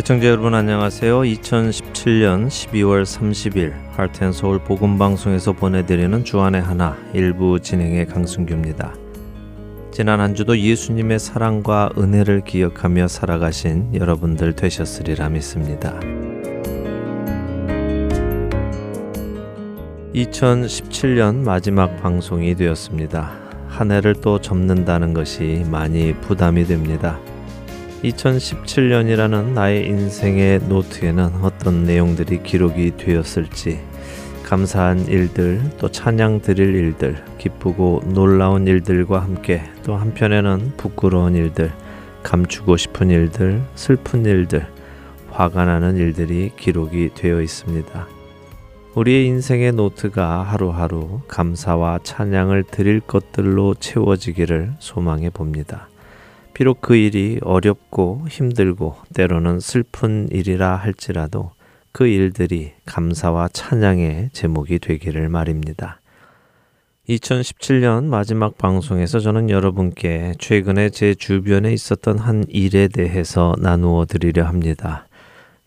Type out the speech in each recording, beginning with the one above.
애청자 여러분 안녕하세요. 2017년 12월 30일 하트앤서울 복음방송에서 보내드리는 주안의 하나 일부 진행의 강승규입니다. 지난 한 주도 예수님의 사랑과 은혜를 기억하며 살아가신 여러분들 되셨으리라 믿습니다. 2017년 마지막 방송이 되었습니다. 한 해를 또 접는다는 것이 많이 부담이 됩니다. 2017년이라는 나의 인생의 노트에는 어떤 내용들이 기록이 되었을지 감사한 일들 또 찬양 드릴 일들 기쁘고 놀라운 일들과 함께 또 한편에는 부끄러운 일들 감추고 싶은 일들 슬픈 일들 화가 나는 일들이 기록이 되어 있습니다. 우리의 인생의 노트가 하루하루 감사와 찬양을 드릴 것들로 채워지기를 소망해 봅니다. 비록 그 일이 어렵고 힘들고 때로는 슬픈 일이라 할지라도 그 일들이 감사와 찬양의 제목이 되기를 말입니다. 2017년 마지막 방송에서 저는 여러분께 최근에 제 주변에 있었던 한 일에 대해서 나누어 드리려 합니다.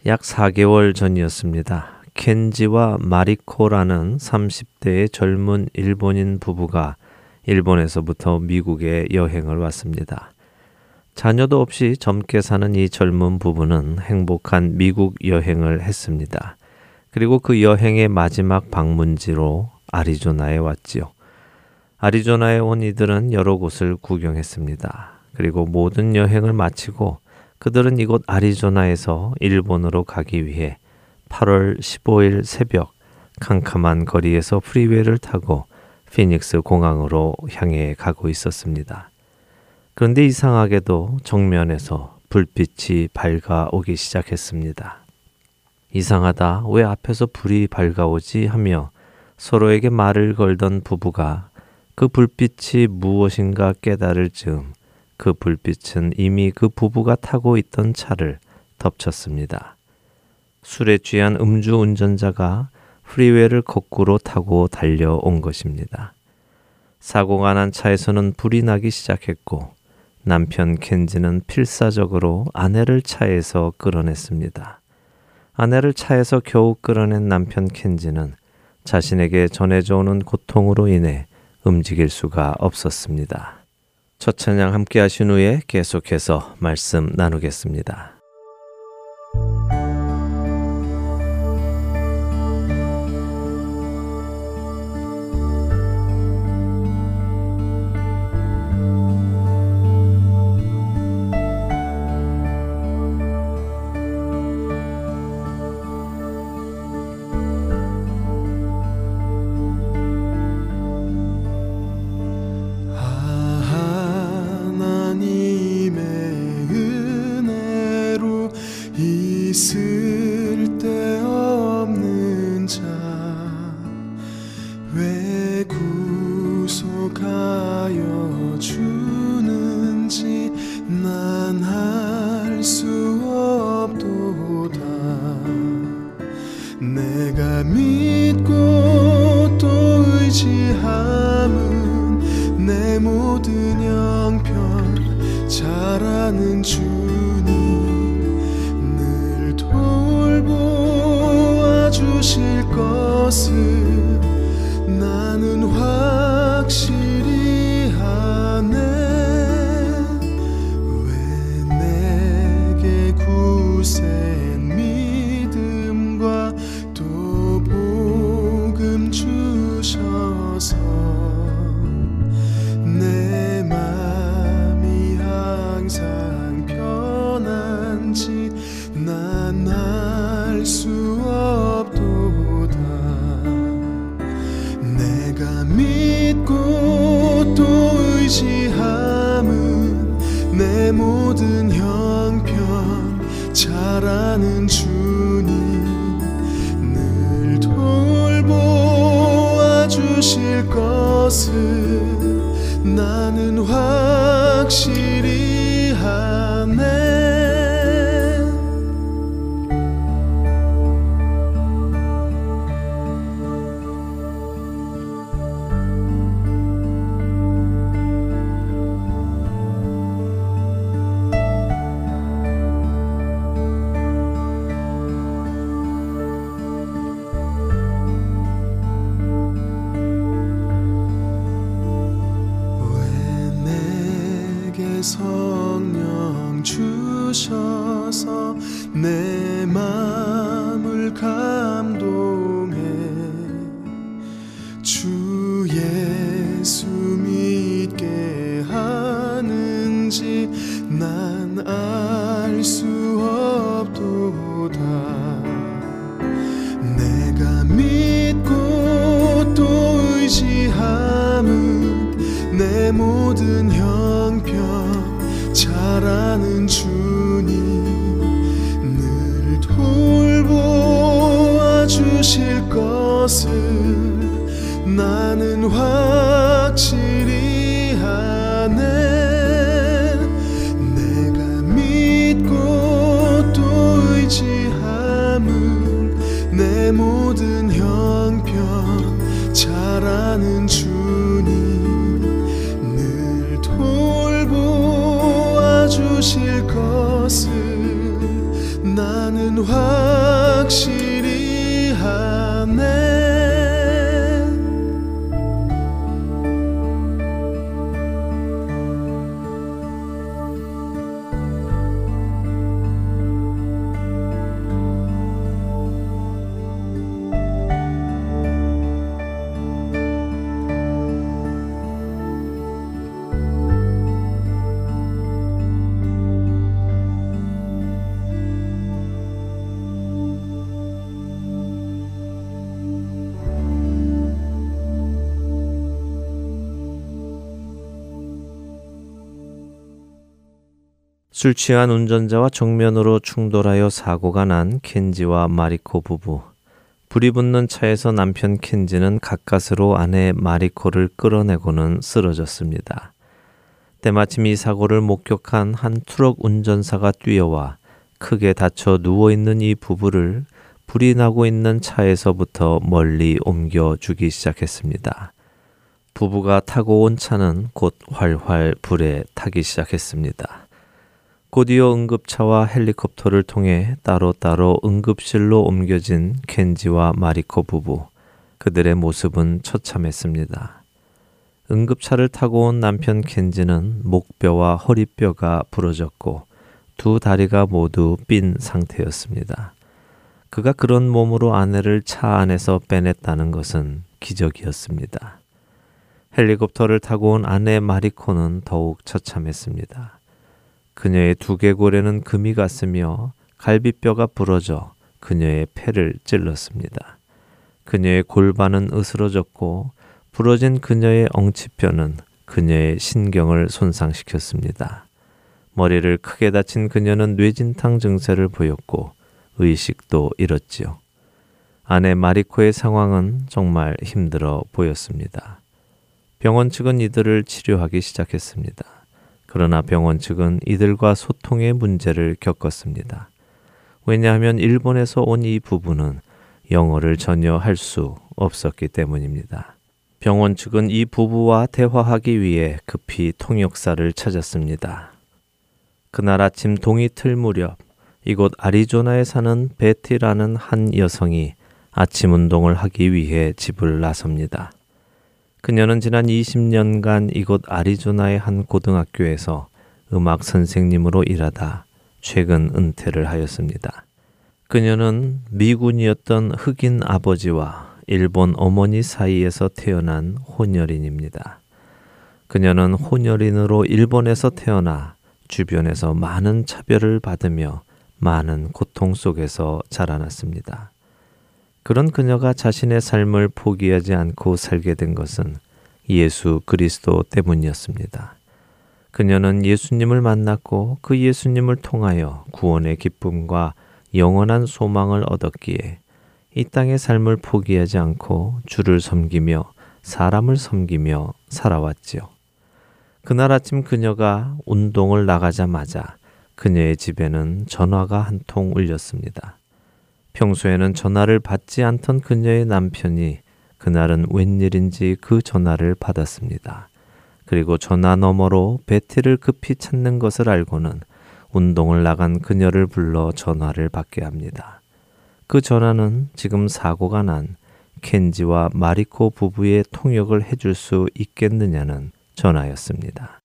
약 4개월 전이었습니다. 켄지와 마리코라는 30대의 젊은 일본인 부부가 일본에서부터 미국에 여행을 왔습니다. 자녀도 없이 젊게 사는 이 젊은 부부는 행복한 미국 여행을 했습니다. 그리고 그 여행의 마지막 방문지로 아리조나에 왔지요. 아리조나에 온 이들은 여러 곳을 구경했습니다. 그리고 모든 여행을 마치고 그들은 이곳 아리조나에서 일본으로 가기 위해 8월 15일 새벽 캄캄한 거리에서 프리웨이를 타고 피닉스 공항으로 향해 가고 있었습니다. 그런데 이상하게도 정면에서 불빛이 밝아오기 시작했습니다. 이상하다. 왜 앞에서 불이 밝아오지? 하며 서로에게 말을 걸던 부부가 그 불빛이 무엇인가 깨달을 즈음 그 불빛은 이미 그 부부가 타고 있던 차를 덮쳤습니다. 술에 취한 음주 운전자가 프리웨이를 거꾸로 타고 달려온 것입니다. 사고가 난 차에서는 불이 나기 시작했고 남편 켄지는 필사적으로 아내를 차에서 끌어냈습니다. 아내를 차에서 겨우 끌어낸 남편 켄지는 자신에게 전해져 오는 고통으로 인해 움직일 수가 없었습니다. 첫 찬양 함께 하신 후에 계속해서 말씀 나누겠습니다. 술 취한 운전자와 정면으로 충돌하여 사고가 난 켄지와 마리코 부부. 불이 붙는 차에서 남편 켄지는 가까스로 아내 마리코를 끌어내고는 쓰러졌습니다. 때마침 이 사고를 목격한 한 트럭 운전사가 뛰어와 크게 다쳐 누워있는 이 부부를 불이 나고 있는 차에서부터 멀리 옮겨 주기 시작했습니다. 부부가 타고 온 차는 곧 활활 불에 타기 시작했습니다. 곧이어 응급차와 헬리콥터를 통해 따로따로 응급실로 옮겨진 켄지와 마리코 부부. 그들의 모습은 처참했습니다. 응급차를 타고 온 남편 켄지는 목뼈와 허리뼈가 부러졌고 두 다리가 모두 삔 상태였습니다. 그가 그런 몸으로 아내를 차 안에서 빼냈다는 것은 기적이었습니다. 헬리콥터를 타고 온 아내 마리코는 더욱 처참했습니다. 그녀의 두개골에는 금이 갔으며 갈비뼈가 부러져 그녀의 폐를 찔렀습니다. 그녀의 골반은 으스러졌고 부러진 그녀의 엉치뼈는 그녀의 신경을 손상시켰습니다. 머리를 크게 다친 그녀는 뇌진탕 증세를 보였고 의식도 잃었지요. 아내 마리코의 상황은 정말 힘들어 보였습니다. 병원 측은 이들을 치료하기 시작했습니다. 그러나 병원 측은 이들과 소통의 문제를 겪었습니다. 왜냐하면 일본에서 온 이 부부는 영어를 전혀 할 수 없었기 때문입니다. 병원 측은 이 부부와 대화하기 위해 급히 통역사를 찾았습니다. 그날 아침 동이 틀 무렵 이곳 아리조나에 사는 베티라는 한 여성이 아침 운동을 하기 위해 집을 나섭니다. 그녀는 지난 20년간 이곳 아리조나의 한 고등학교에서 음악 선생님으로 일하다 최근 은퇴를 하였습니다. 그녀는 미군이었던 흑인 아버지와 일본 어머니 사이에서 태어난 혼혈인입니다. 그녀는 혼혈인으로 일본에서 태어나 주변에서 많은 차별을 받으며 많은 고통 속에서 자라났습니다. 그런 그녀가 자신의 삶을 포기하지 않고 살게 된 것은 예수 그리스도 때문이었습니다. 그녀는 예수님을 만났고 그 예수님을 통하여 구원의 기쁨과 영원한 소망을 얻었기에 이 땅의 삶을 포기하지 않고 주를 섬기며 사람을 섬기며 살아왔지요. 그날 아침 그녀가 운동을 나가자마자 그녀의 집에는 전화가 한 통 울렸습니다. 평소에는 전화를 받지 않던 그녀의 남편이 그날은 웬일인지 그 전화를 받았습니다. 그리고 전화 너머로 베티를 급히 찾는 것을 알고는 운동을 나간 그녀를 불러 전화를 받게 합니다. 그 전화는 지금 사고가 난 켄지와 마리코 부부의 통역을 해줄 수 있겠느냐는 전화였습니다.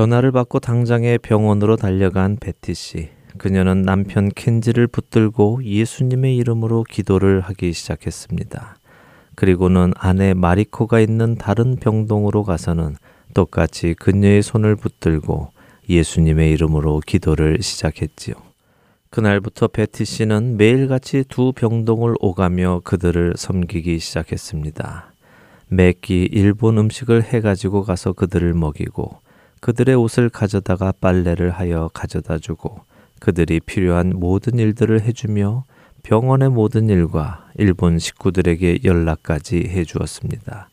전화를 받고 당장에 병원으로 달려간 베티 씨. 그녀는 남편 켄지를 붙들고 예수님의 이름으로 기도를 하기 시작했습니다. 그리고는 아내 마리코가 있는 다른 병동으로 가서는 똑같이 그녀의 손을 붙들고 예수님의 이름으로 기도를 시작했지요. 그날부터 베티 씨는 매일같이 두 병동을 오가며 그들을 섬기기 시작했습니다. 매끼 일본 음식을 해가지고 가서 그들을 먹이고 그들의 옷을 가져다가 빨래를 하여 가져다 주고 그들이 필요한 모든 일들을 해주며 병원의 모든 일과 일본 식구들에게 연락까지 해주었습니다.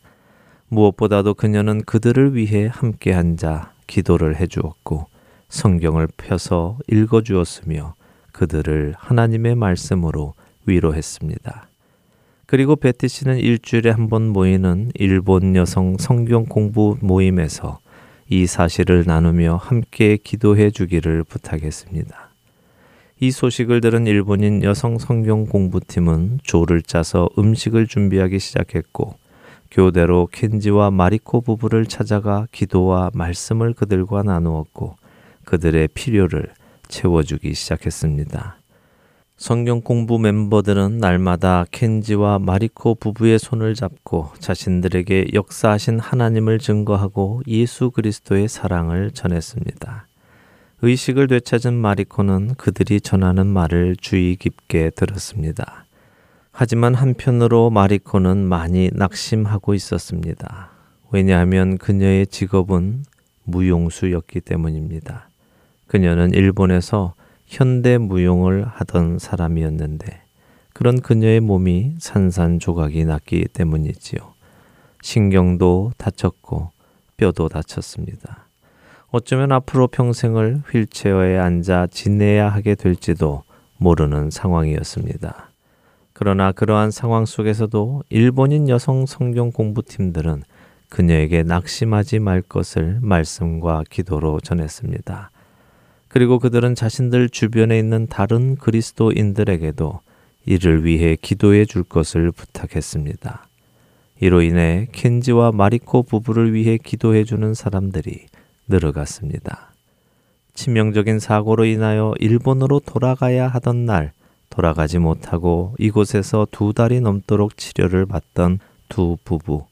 무엇보다도 그녀는 그들을 위해 함께 앉아 기도를 해주었고 성경을 펴서 읽어주었으며 그들을 하나님의 말씀으로 위로했습니다. 그리고 베티 씨는 일주일에 한 번 모이는 일본 여성 성경 공부 모임에서 이 사실을 나누며 함께 기도해 주기를 부탁했습니다. 이 소식을 들은 일본인 여성 성경 공부팀은 조를 짜서 음식을 준비하기 시작했고 교대로 켄지와 마리코 부부를 찾아가 기도와 말씀을 그들과 나누었고 그들의 필요를 채워주기 시작했습니다. 성경 공부 멤버들은 날마다 켄지와 마리코 부부의 손을 잡고 자신들에게 역사하신 하나님을 증거하고 예수 그리스도의 사랑을 전했습니다. 의식을 되찾은 마리코는 그들이 전하는 말을 주의 깊게 들었습니다. 하지만 한편으로 마리코는 많이 낙심하고 있었습니다. 왜냐하면 그녀의 직업은 무용수였기 때문입니다. 그녀는 일본에서 현대 무용을 하던 사람이었는데 그런 그녀의 몸이 산산조각이 났기 때문이지요. 신경도 다쳤고 뼈도 다쳤습니다. 어쩌면 앞으로 평생을 휠체어에 앉아 지내야 하게 될지도 모르는 상황이었습니다. 그러나 그러한 상황 속에서도 일본인 여성 성경 공부팀들은 그녀에게 낙심하지 말 것을 말씀과 기도로 전했습니다. 그리고 그들은 자신들 주변에 있는 다른 그리스도인들에게도 이를 위해 기도해 줄 것을 부탁했습니다. 이로 인해 켄지와 마리코 부부를 위해 기도해 주는 사람들이 늘어갔습니다. 치명적인 사고로 인하여 일본으로 돌아가야 하던 날 돌아가지 못하고 이곳에서 두 달이 넘도록 치료를 받던 두 부부.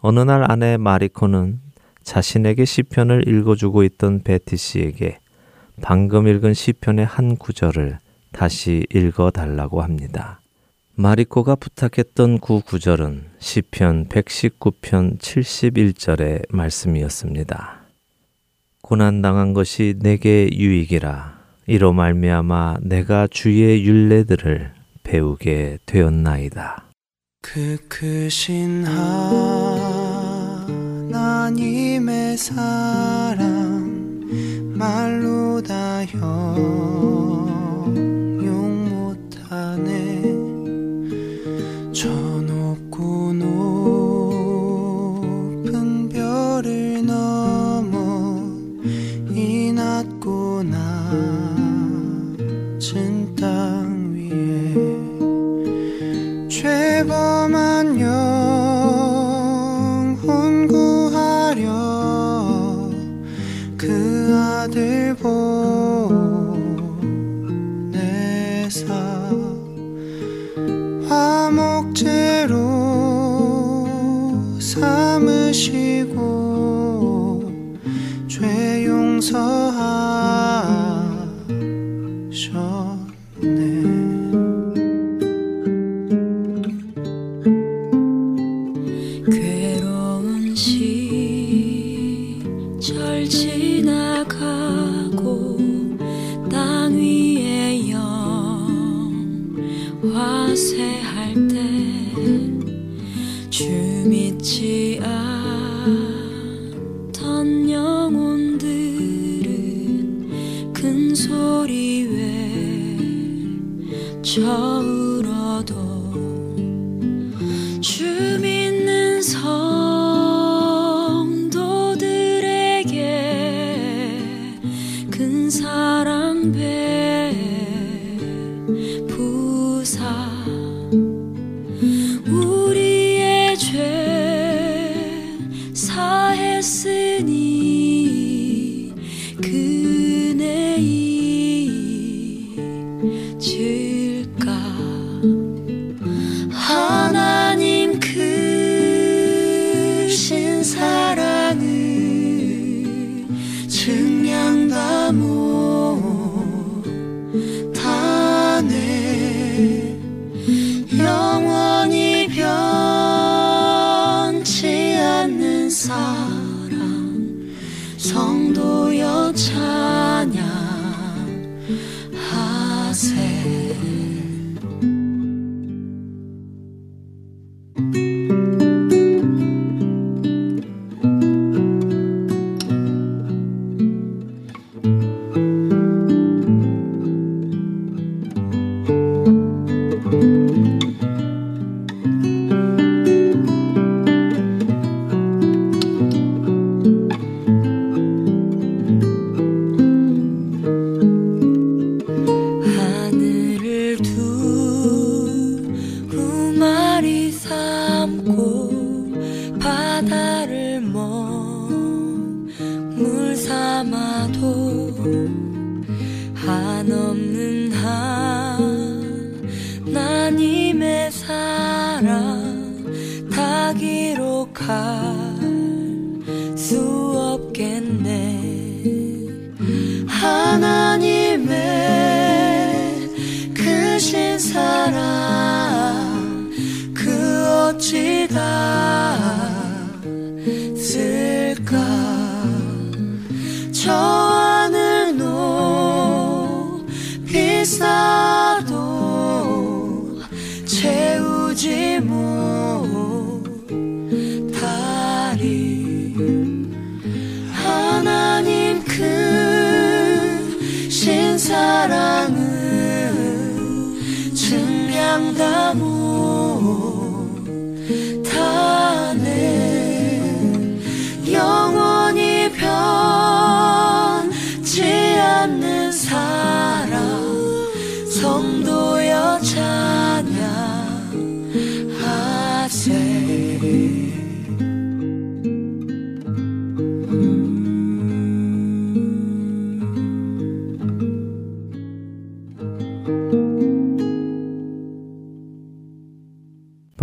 어느 날 아내 마리코는 자신에게 시편을 읽어주고 있던 베티 씨에게 방금 읽은 시편의 한 구절을 다시 읽어 달라고 합니다. 마리코가 부탁했던 구 구절은 시편 119편 71절의 말씀이었습니다. 고난 당한 것이 내게 유익이라 이로 말미암아 내가 주의 윤례들을 배우게 되었나이다. 그 크신 하나님의 사랑 말로 다 형용 못하네. 저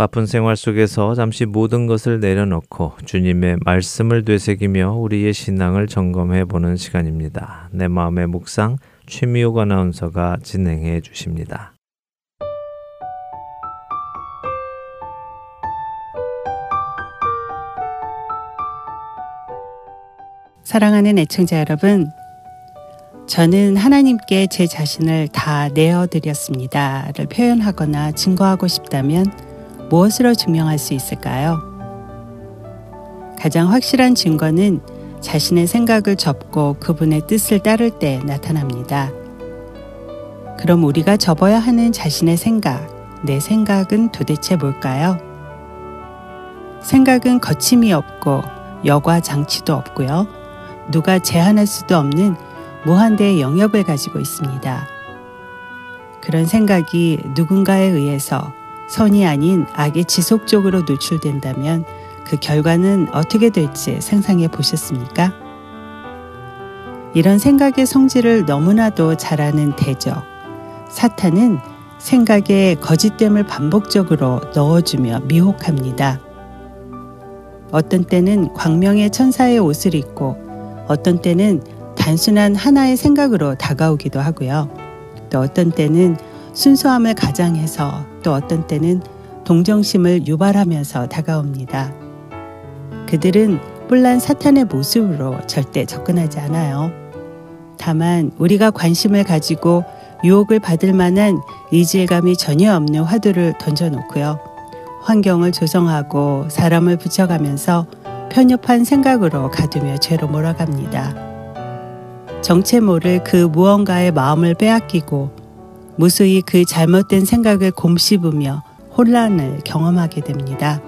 바쁜 생활 속에서 잠시 모든 것을 내려놓고 주님의 말씀을 되새기며 우리의 신앙을 점검해 보는 시간입니다. 내 마음의 묵상 최미옥 아나운서가 진행해 주십니다. 사랑하는 애청자 여러분, 저는 하나님께 제 자신을 다 내어드렸습니다를 표현하거나 증거하고 싶다면 무엇으로 증명할 수 있을까요? 가장 확실한 증거는 자신의 생각을 접고 그분의 뜻을 따를 때 나타납니다. 그럼 우리가 접어야 하는 자신의 생각, 내 생각은 도대체 뭘까요? 생각은 거침이 없고 여과 장치도 없고요. 누가 제한할 수도 없는 무한대의 영역을 가지고 있습니다. 그런 생각이 누군가에 의해서 선이 아닌 악에 지속적으로 노출된다면 그 결과는 어떻게 될지 상상해 보셨습니까? 이런 생각의 성질을 너무나도 잘 아는 대적, 사탄은 생각에 거짓됨을 반복적으로 넣어주며 미혹합니다. 어떤 때는 광명의 천사의 옷을 입고 어떤 때는 단순한 하나의 생각으로 다가오기도 하고요. 또 어떤 때는 순수함을 가장해서 또 어떤 때는 동정심을 유발하면서 다가옵니다. 그들은 뿔난 사탄의 모습으로 절대 접근하지 않아요. 다만 우리가 관심을 가지고 유혹을 받을 만한 이질감이 전혀 없는 화두를 던져놓고요. 환경을 조성하고 사람을 붙여가면서 편협한 생각으로 가두며 죄로 몰아갑니다. 정체 모를 그 무언가의 마음을 빼앗기고 무수히 그 잘못된 생각을 곰씹으며 혼란을 경험하게 됩니다.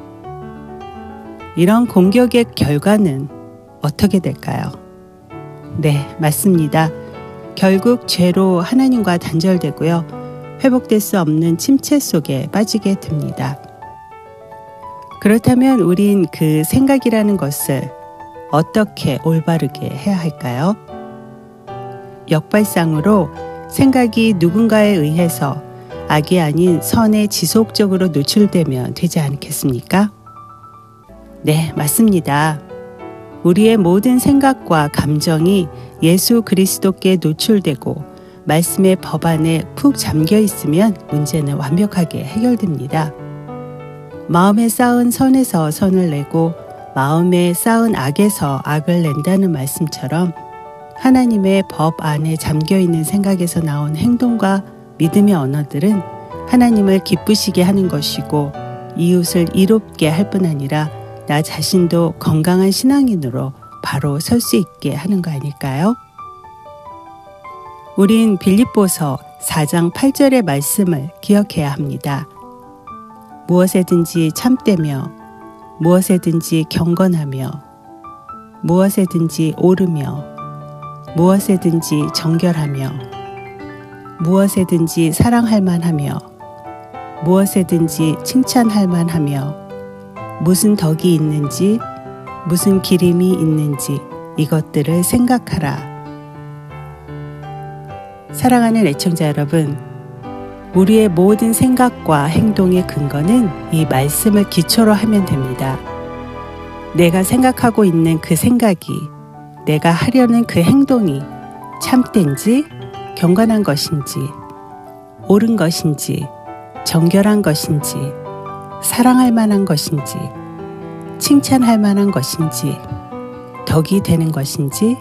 이런 공격의 결과는 어떻게 될까요? 네, 맞습니다. 결국 죄로 하나님과 단절되고요. 회복될 수 없는 침체 속에 빠지게 됩니다. 그렇다면 우린 그 생각이라는 것을 어떻게 올바르게 해야 할까요? 역발상으로 생각이 누군가에 의해서 악이 아닌 선에 지속적으로 노출되면 되지 않겠습니까? 네, 맞습니다. 우리의 모든 생각과 감정이 예수 그리스도께 노출되고 말씀의 법안에 푹 잠겨 있으면 문제는 완벽하게 해결됩니다. 마음에 쌓은 선에서 선을 내고 마음에 쌓은 악에서 악을 낸다는 말씀처럼 하나님의 법 안에 잠겨 있는 생각에서 나온 행동과 믿음의 언어들은 하나님을 기쁘시게 하는 것이고 이웃을 이롭게 할 뿐 아니라 나 자신도 건강한 신앙인으로 바로 설 수 있게 하는 거 아닐까요? 우린 빌립보서 4장 8절의 말씀을 기억해야 합니다. 무엇에든지 참되며 무엇에든지 경건하며 무엇에든지 오르며 무엇에든지 정결하며 무엇에든지 사랑할 만하며 무엇에든지 칭찬할 만하며 무슨 덕이 있는지 무슨 기림이 있는지 이것들을 생각하라. 사랑하는 애청자 여러분, 우리의 모든 생각과 행동의 근거는 이 말씀을 기초로 하면 됩니다. 내가 생각하고 있는 그 생각이 내가 하려는 그 행동이 참된지 경건한 것인지 옳은 것인지 정결한 것인지 사랑할 만한 것인지 칭찬할 만한 것인지 덕이 되는 것인지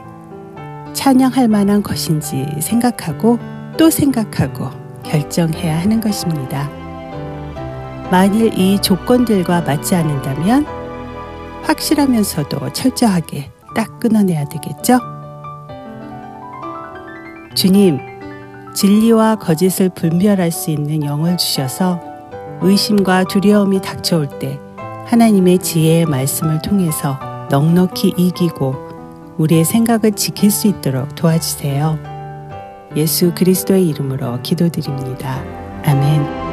찬양할 만한 것인지 생각하고 또 생각하고 결정해야 하는 것입니다. 만일 이 조건들과 맞지 않는다면 확실하면서도 철저하게 딱 끊어내야 되겠죠? 주님, 진리와 거짓을 분별할 수 있는 영을 주셔서 의심과 두려움이 닥쳐올 때 하나님의 지혜의 말씀을 통해서 넉넉히 이기고 우리의 생각을 지킬 수 있도록 도와주세요. 예수 그리스도의 이름으로 기도드립니다. 아멘.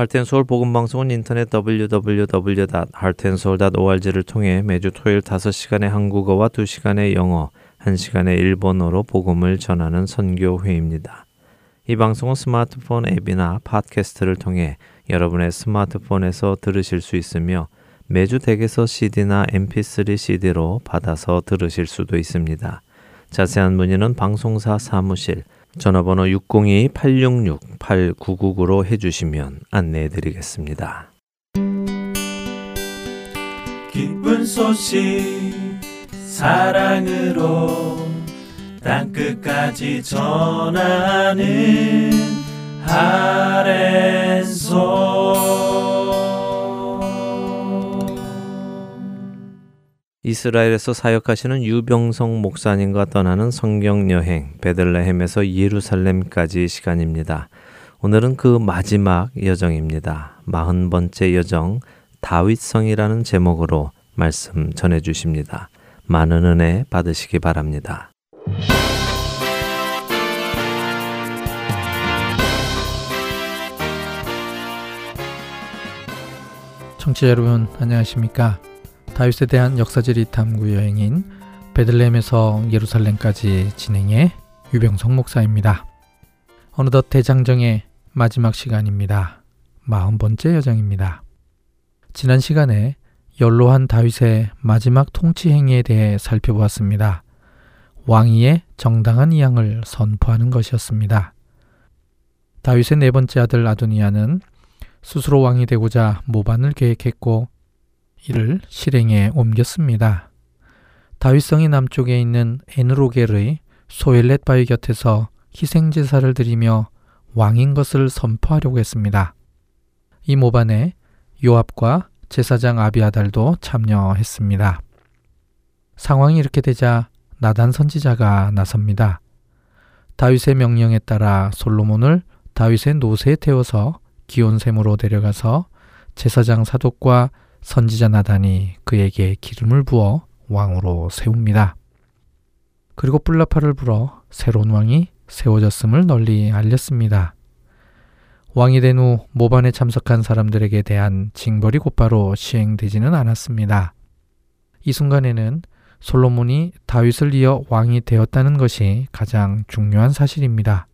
할텐서울 복음방송은 인터넷 www.heartandsoul.org를 통해 매주 토요일 5시간의 한국어와 2시간의 영어, 1시간의 일본어로 복음을 전하는 선교회입니다. 이 방송은 스마트폰 앱이나 팟캐스트를 통해 여러분의 스마트폰에서 들으실 수 있으며 매주 댁에서 CD나 MP3 CD로 받아서 들으실 수도 있습니다. 자세한 문의는 방송사 사무실 전화번호 602-866-8999로 해주시면 안내해 드리겠습니다. 기쁜 소식 사랑으로 땅끝까지 전하는 아랜소 이스라엘에서 사역하시는 유병성 목사님과 떠나는 성경 여행 베들레헴에서 예루살렘까지 시간입니다. 오늘은 그 마지막 여정입니다. 마흔 번째 여정 다윗성이라는 제목으로 말씀 전해 주십니다. 많은 은혜 받으시기 바랍니다. 청취자 여러분 안녕하십니까? 다윗에 대한 역사지리 탐구 여행인 베들레헴에서 예루살렘까지 진행해 유병성 목사입니다. 어느덧 대장정의 마지막 시간입니다. 마흔 번째 여정입니다. 지난 시간에 연로한 다윗의 마지막 통치 행위에 대해 살펴보았습니다. 왕위의 정당한 이양을 선포하는 것이었습니다. 다윗의 네 번째 아들 아도니아는 스스로 왕이 되고자 모반을 계획했고 이를 실행에 옮겼습니다. 다윗성이 남쪽에 있는 에누로겔의 소엘렛 바위 곁에서 희생 제사를 드리며 왕인 것을 선포하려고 했습니다. 이 모반에 요압과 제사장 아비아달도 참여했습니다. 상황이 이렇게 되자 나단 선지자가 나섭니다. 다윗의 명령에 따라 솔로몬을 다윗의 노새에 태워서 기온샘으로 데려가서 제사장 사독과 선지자 나단이 그에게 기름을 부어 왕으로 세웁니다. 그리고 뿔라파를 불어 새로운 왕이 세워졌음을 널리 알렸습니다. 왕이 된 후 모반에 참석한 사람들에게 대한 징벌이 곧바로 시행되지는 않았습니다. 이 순간에는 솔로몬이 다윗을 이어 왕이 되었다는 것이 가장 중요한 사실입니다.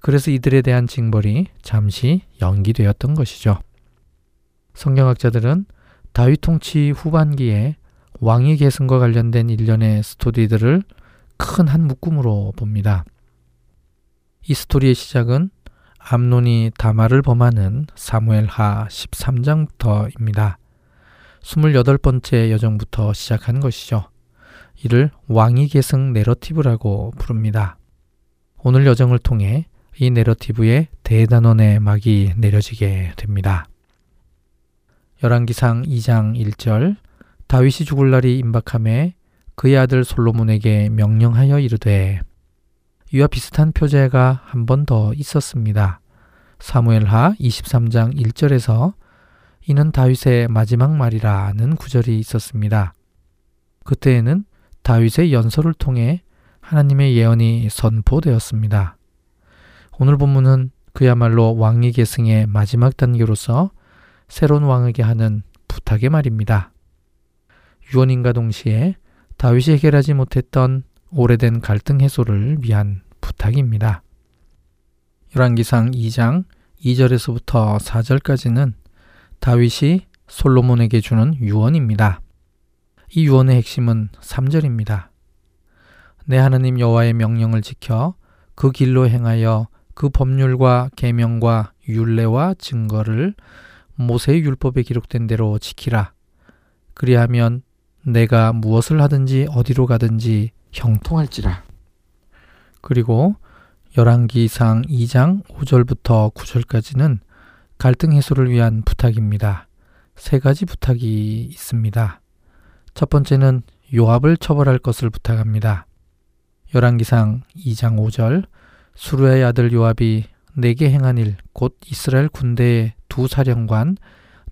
그래서 이들에 대한 징벌이 잠시 연기되었던 것이죠. 성경학자들은 다윗 통치 후반기에 왕위 계승과 관련된 일련의 스토리들을 큰 한 묶음으로 봅니다. 이 스토리의 시작은 암논이 다마를 범하는 사무엘하 13장부터입니다. 28번째 여정부터 시작한 것이죠. 이를 왕위 계승 내러티브라고 부릅니다. 오늘 여정을 통해 이 내러티브에 대단원의 막이 내려지게 됩니다. 열왕기상 2장 1절 다윗이 죽을 날이 임박함에 그의 아들 솔로몬에게 명령하여 이르되 이와 비슷한 표제가 한 번 더 있었습니다. 사무엘하 23장 1절에서 이는 다윗의 마지막 말이라는 구절이 있었습니다. 그때에는 다윗의 연설을 통해 하나님의 예언이 선포되었습니다. 오늘 본문은 그야말로 왕위 계승의 마지막 단계로서 새로운 왕에게 하는 부탁의 말입니다. 유언인과 동시에 다윗이 해결하지 못했던 오래된 갈등 해소를 위한 부탁입니다. 열왕기상 2장 2절에서부터 4절까지는 다윗이 솔로몬에게 주는 유언입니다. 이 유언의 핵심은 3절입니다. 내 하나님 여호와의 명령을 지켜 그 길로 행하여 그 법률과 계명과 율례와 증거를 모세의 율법에 기록된 대로 지키라. 그리하면 내가 무엇을 하든지 어디로 가든지 형통할지라. 그리고 열왕기상 2장 5절부터 9절까지는 갈등 해소를 위한 부탁입니다. 세 가지 부탁이 있습니다. 첫 번째는 요압을 처벌할 것을 부탁합니다. 열왕기상 2장 5절 수루의 아들 요압이 내게 행한 일 곧 이스라엘 군대의 두 사령관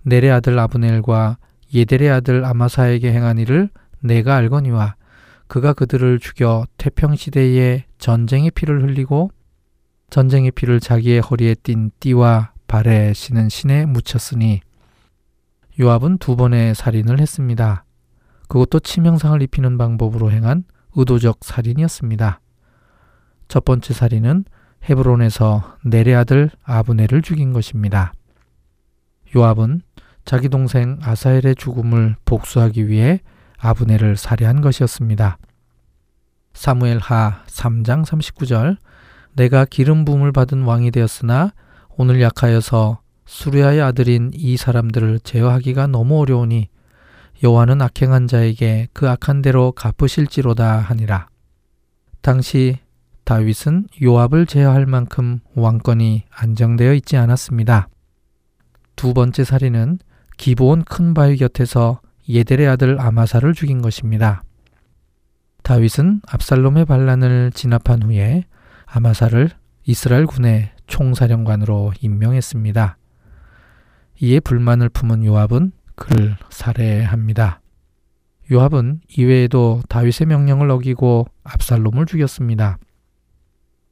네레 아들 아브넬과 예델의 아들 아마사에게 행한 일을 내가 알거니와 그가 그들을 죽여 태평 시대에 전쟁의 피를 흘리고 전쟁의 피를 자기의 허리에 띤 띠와 발에 신은 신에 묻혔으니 요압은 두 번의 살인을 했습니다. 그것도 치명상을 입히는 방법으로 행한 의도적 살인이었습니다. 첫 번째 살인은 헤브론에서 네레 아들 아브넬을 죽인 것입니다. 요압은 자기 동생 아사엘의 죽음을 복수하기 위해 아브넬을 살해한 것이었습니다. 사무엘 하 3장 39절 내가 기름 부음을 받은 왕이 되었으나 오늘 약하여서 수리아의 아들인 이 사람들을 제어하기가 너무 어려우니 여호와는 악행한 자에게 그 악한 대로 갚으실지로다 하니라. 당시 다윗은 요압을 제어할 만큼 왕권이 안정되어 있지 않았습니다. 두 번째 살인은 기브온 큰 바위 곁에서 예델의 아들 아마사를 죽인 것입니다. 다윗은 압살롬의 반란을 진압한 후에 아마사를 이스라엘 군의 총사령관으로 임명했습니다. 이에 불만을 품은 요압은 그를 살해합니다. 요압은 이외에도 다윗의 명령을 어기고 압살롬을 죽였습니다.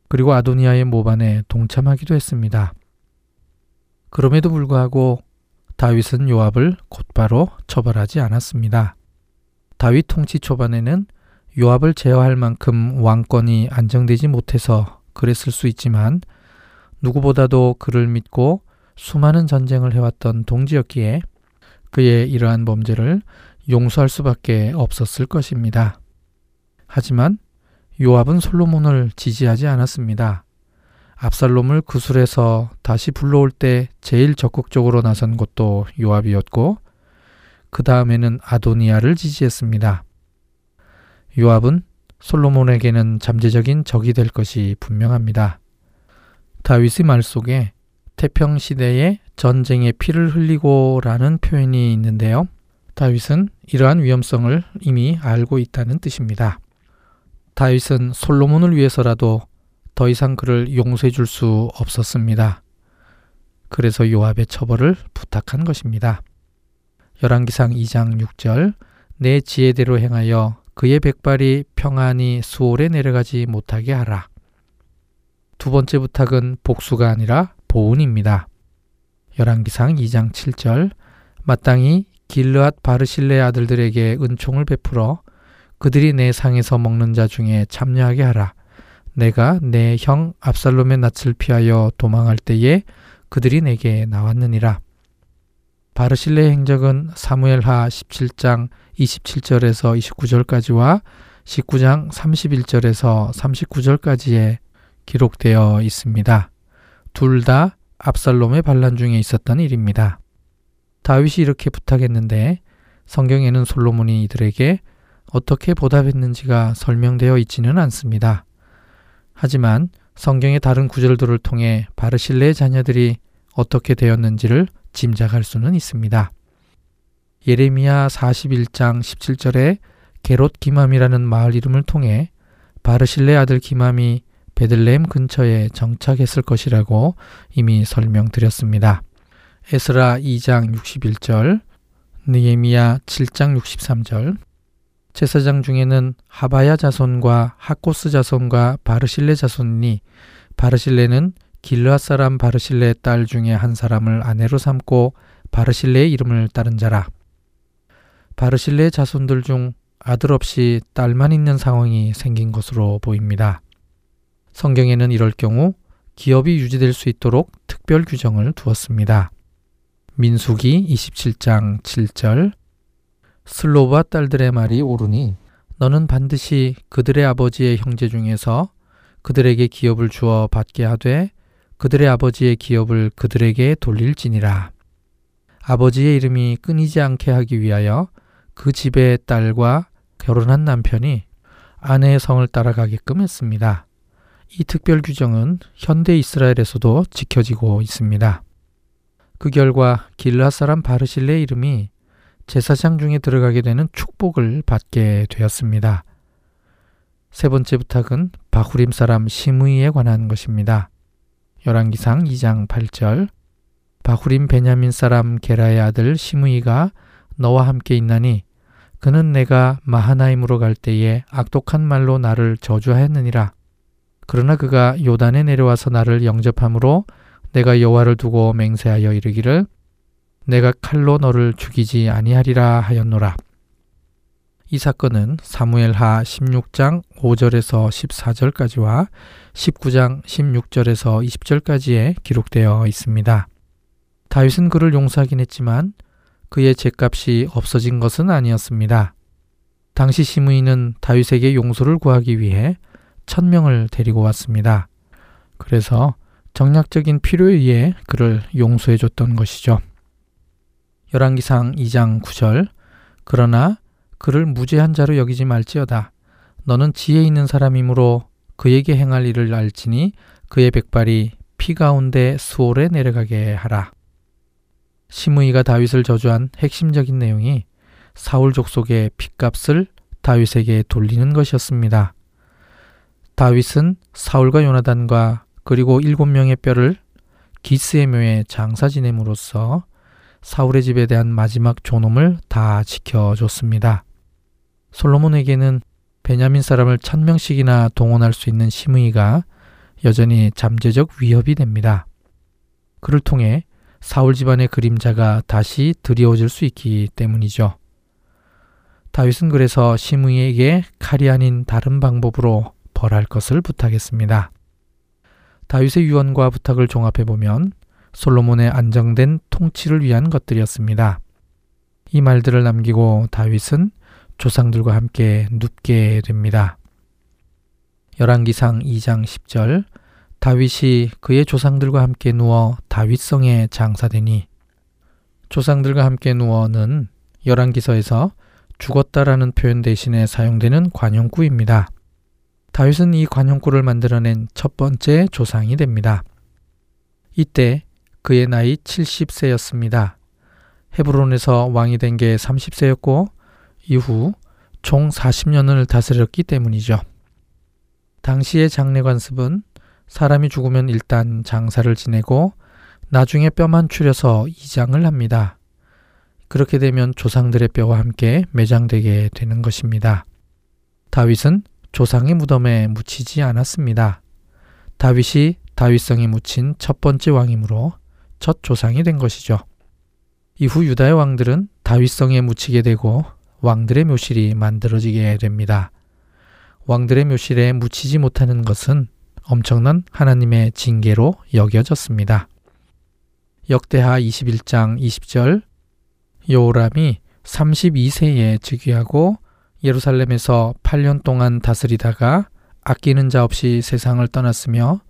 그리고 아도니아의 모반에 동참하기도 했습니다. 그럼에도 불구하고 다윗은 요압을 곧바로 처벌하지 않았습니다. 다윗 통치 초반에는 요압을 제어할 만큼 왕권이 안정되지 못해서 그랬을 수 있지만 누구보다도 그를 믿고 수많은 전쟁을 해왔던 동지였기에 그의 이러한 범죄를 용서할 수밖에 없었을 것입니다. 하지만 요압은 솔로몬을 지지하지 않았습니다. 압살롬을 구술해서 다시 불러올 때 제일 적극적으로 나선 것도 요압이었고 그 다음에는 아도니아를 지지했습니다. 요압은 솔로몬에게는 잠재적인 적이 될 것이 분명합니다. 다윗의 말 속에 태평 시대에 전쟁의 피를 흘리고라는 표현이 있는데요. 다윗은 이러한 위험성을 이미 알고 있다는 뜻입니다. 다윗은 솔로몬을 위해서라도 더 이상 그를 용서해 줄 수 없었습니다. 그래서 요압의 처벌을 부탁한 것입니다. 열왕기상 2장 6절 내 지혜대로 행하여 그의 백발이 평안히 수월에 내려가지 못하게 하라. 두 번째 부탁은 복수가 아니라 보은입니다. 열왕기상 2장 7절 마땅히 길르앗 바르실레 아들들에게 은총을 베풀어 그들이 내 상에서 먹는 자 중에 참여하게 하라. 내가 내 형 압살롬의 낯을 피하여 도망할 때에 그들이 내게 나왔느니라. 바르실레 행적은 사무엘하 17장 27절에서 29절까지와 19장 31절에서 39절까지에 기록되어 있습니다. 둘 다 압살롬의 반란 중에 있었던 일입니다. 다윗이 이렇게 부탁했는데 성경에는 솔로몬이 이들에게 어떻게 보답했는지가 설명되어 있지는 않습니다. 하지만 성경의 다른 구절들을 통해 바르실레의 자녀들이 어떻게 되었는지를 짐작할 수는 있습니다. 예레미야 41장 17절에 게롯 기맘이라는 마을 이름을 통해 바르실레 아들 기맘이 베들레헴 근처에 정착했을 것이라고 이미 설명드렸습니다. 에스라 2장 61절, 느헤미야 7장 63절, 제사장 중에는 하바야 자손과 하코스 자손과 바르실레 자손이니 바르실레는 길르앗 사람 바르실레의 딸 중에 한 사람을 아내로 삼고 바르실레의 이름을 따른 자라. 바르실레의 자손들 중 아들 없이 딸만 있는 상황이 생긴 것으로 보입니다. 성경에는 이럴 경우 기업이 유지될 수 있도록 특별 규정을 두었습니다. 민수기 27장 7절 슬로바 딸들의 말이 옳으니 너는 반드시 그들의 아버지의 형제 중에서 그들에게 기업을 주어 받게 하되 그들의 아버지의 기업을 그들에게 돌릴지니라. 아버지의 이름이 끊이지 않게 하기 위하여 그 집의 딸과 결혼한 남편이 아내의 성을 따라가게끔 했습니다. 이 특별 규정은 현대 이스라엘에서도 지켜지고 있습니다. 그 결과 길라 사람 바르실레의 이름이 제사장 중에 들어가게 되는 축복을 받게 되었습니다. 세 번째 부탁은 바후림 사람 시므이에 관한 것입니다. 열왕기상 2장 8절 바후림 베냐민 사람 게라의 아들 시므이가 너와 함께 있나니 그는 내가 마하나임으로 갈 때에 악독한 말로 나를 저주하였느니라. 그러나 그가 요단에 내려와서 나를 영접함으로 내가 여호와를 두고 맹세하여 이르기를 내가 칼로 너를 죽이지 아니하리라 하였노라. 이 사건은 사무엘하 16장 5절에서 14절까지와 19장 16절에서 20절까지에 기록되어 있습니다. 다윗은 그를 용서하긴 했지만 그의 죄값이 없어진 것은 아니었습니다. 당시 시므이는 다윗에게 용서를 구하기 위해 천명을 데리고 왔습니다. 그래서 정략적인 필요에 의해 그를 용서해 줬던 것이죠. 열왕기상 2장 9절 그러나 그를 무죄한 자로 여기지 말지어다. 너는 지혜 있는 사람이므로 그에게 행할 일을 알지니 그의 백발이 피 가운데 수월에 내려가게 하라. 시므이가 다윗을 저주한 핵심적인 내용이 사울 족속의 핏값을 다윗에게 돌리는 것이었습니다. 다윗은 사울과 요나단과 그리고 일곱 명의 뼈를 기스의 묘에 장사 지냄으로써 사울의 집에 대한 마지막 존엄을 다 지켜줬습니다. 솔로몬에게는 베냐민 사람을 천 명씩이나 동원할 수 있는 시므이가 여전히 잠재적 위협이 됩니다. 그를 통해 사울 집안의 그림자가 다시 드리워질 수 있기 때문이죠. 다윗은 그래서 시므이에게 칼이 아닌 다른 방법으로 벌할 것을 부탁했습니다. 다윗의 유언과 부탁을 종합해 보면 솔로몬의 안정된 통치를 위한 것들이었습니다. 이 말들을 남기고 다윗은 조상들과 함께 눕게 됩니다. 열왕기상 2장 10절 다윗이 그의 조상들과 함께 누워 다윗성에 장사되니 조상들과 함께 누워는 열왕기서에서 죽었다라는 표현 대신에 사용되는 관용구입니다. 다윗은 이 관용구를 만들어낸 첫 번째 조상이 됩니다. 이때 그의 나이 70세였습니다. 헤브론에서 왕이 된 게 30세였고 이후 총 40년을 다스렸기 때문이죠. 당시의 장례 관습은 사람이 죽으면 일단 장사를 지내고 나중에 뼈만 추려서 이장을 합니다. 그렇게 되면 조상들의 뼈와 함께 매장되게 되는 것입니다. 다윗은 조상의 무덤에 묻히지 않았습니다. 다윗이 다윗성에 묻힌 첫 번째 왕이므로 첫 조상이 된 것이죠. 이후 유다의 왕들은 다윗성에 묻히게 되고 왕들의 묘실이 만들어지게 됩니다. 왕들의 묘실에 묻히지 못하는 것은 엄청난 하나님의 징계로 여겨졌습니다. 역대하 21장 20절 요람이 32세에 즉위하고 예루살렘에서 8년 동안 다스리다가 아끼는 자 없이 세상을 떠났으며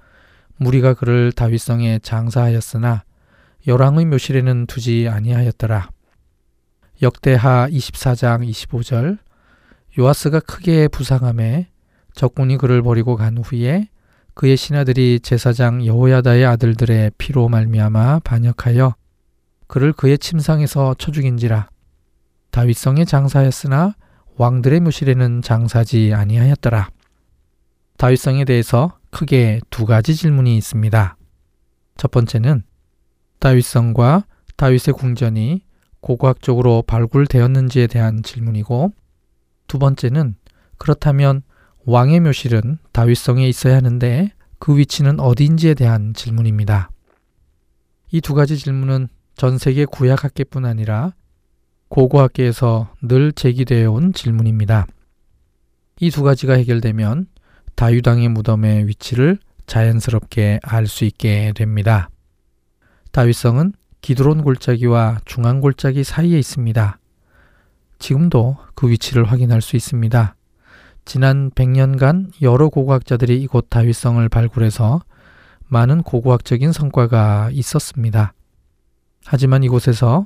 무리가 그를 다윗성에 장사하였으나 열왕의 묘실에는 두지 아니하였더라. 역대하 24장 25절 요아스가 크게 부상함에 적군이 그를 버리고 간 후에 그의 신하들이 제사장 여호야다의 아들들의 피로 말미암아 반역하여 그를 그의 침상에서 쳐 죽인지라 다윗성에 장사였으나 왕들의 묘실에는 장사지 아니하였더라. 다윗성에 대해서 크게 두 가지 질문이 있습니다. 첫 번째는 다윗성과 다윗의 궁전이 고고학적으로 발굴되었는지에 대한 질문이고 두 번째는 그렇다면 왕의 묘실은 다윗성에 있어야 하는데 그 위치는 어디인지에 대한 질문입니다. 이 두 가지 질문은 전 세계 구약학계뿐 아니라 고고학계에서 늘 제기되어 온 질문입니다. 이 두 가지가 해결되면 다유당의 무덤의 위치를 자연스럽게 알 수 있게 됩니다. 다윗성은 기드론 골짜기와 중앙 골짜기 사이에 있습니다. 지금도 그 위치를 확인할 수 있습니다. 지난 100년간 여러 고고학자들이 이곳 다윗성을 발굴해서 많은 고고학적인 성과가 있었습니다. 하지만 이곳에서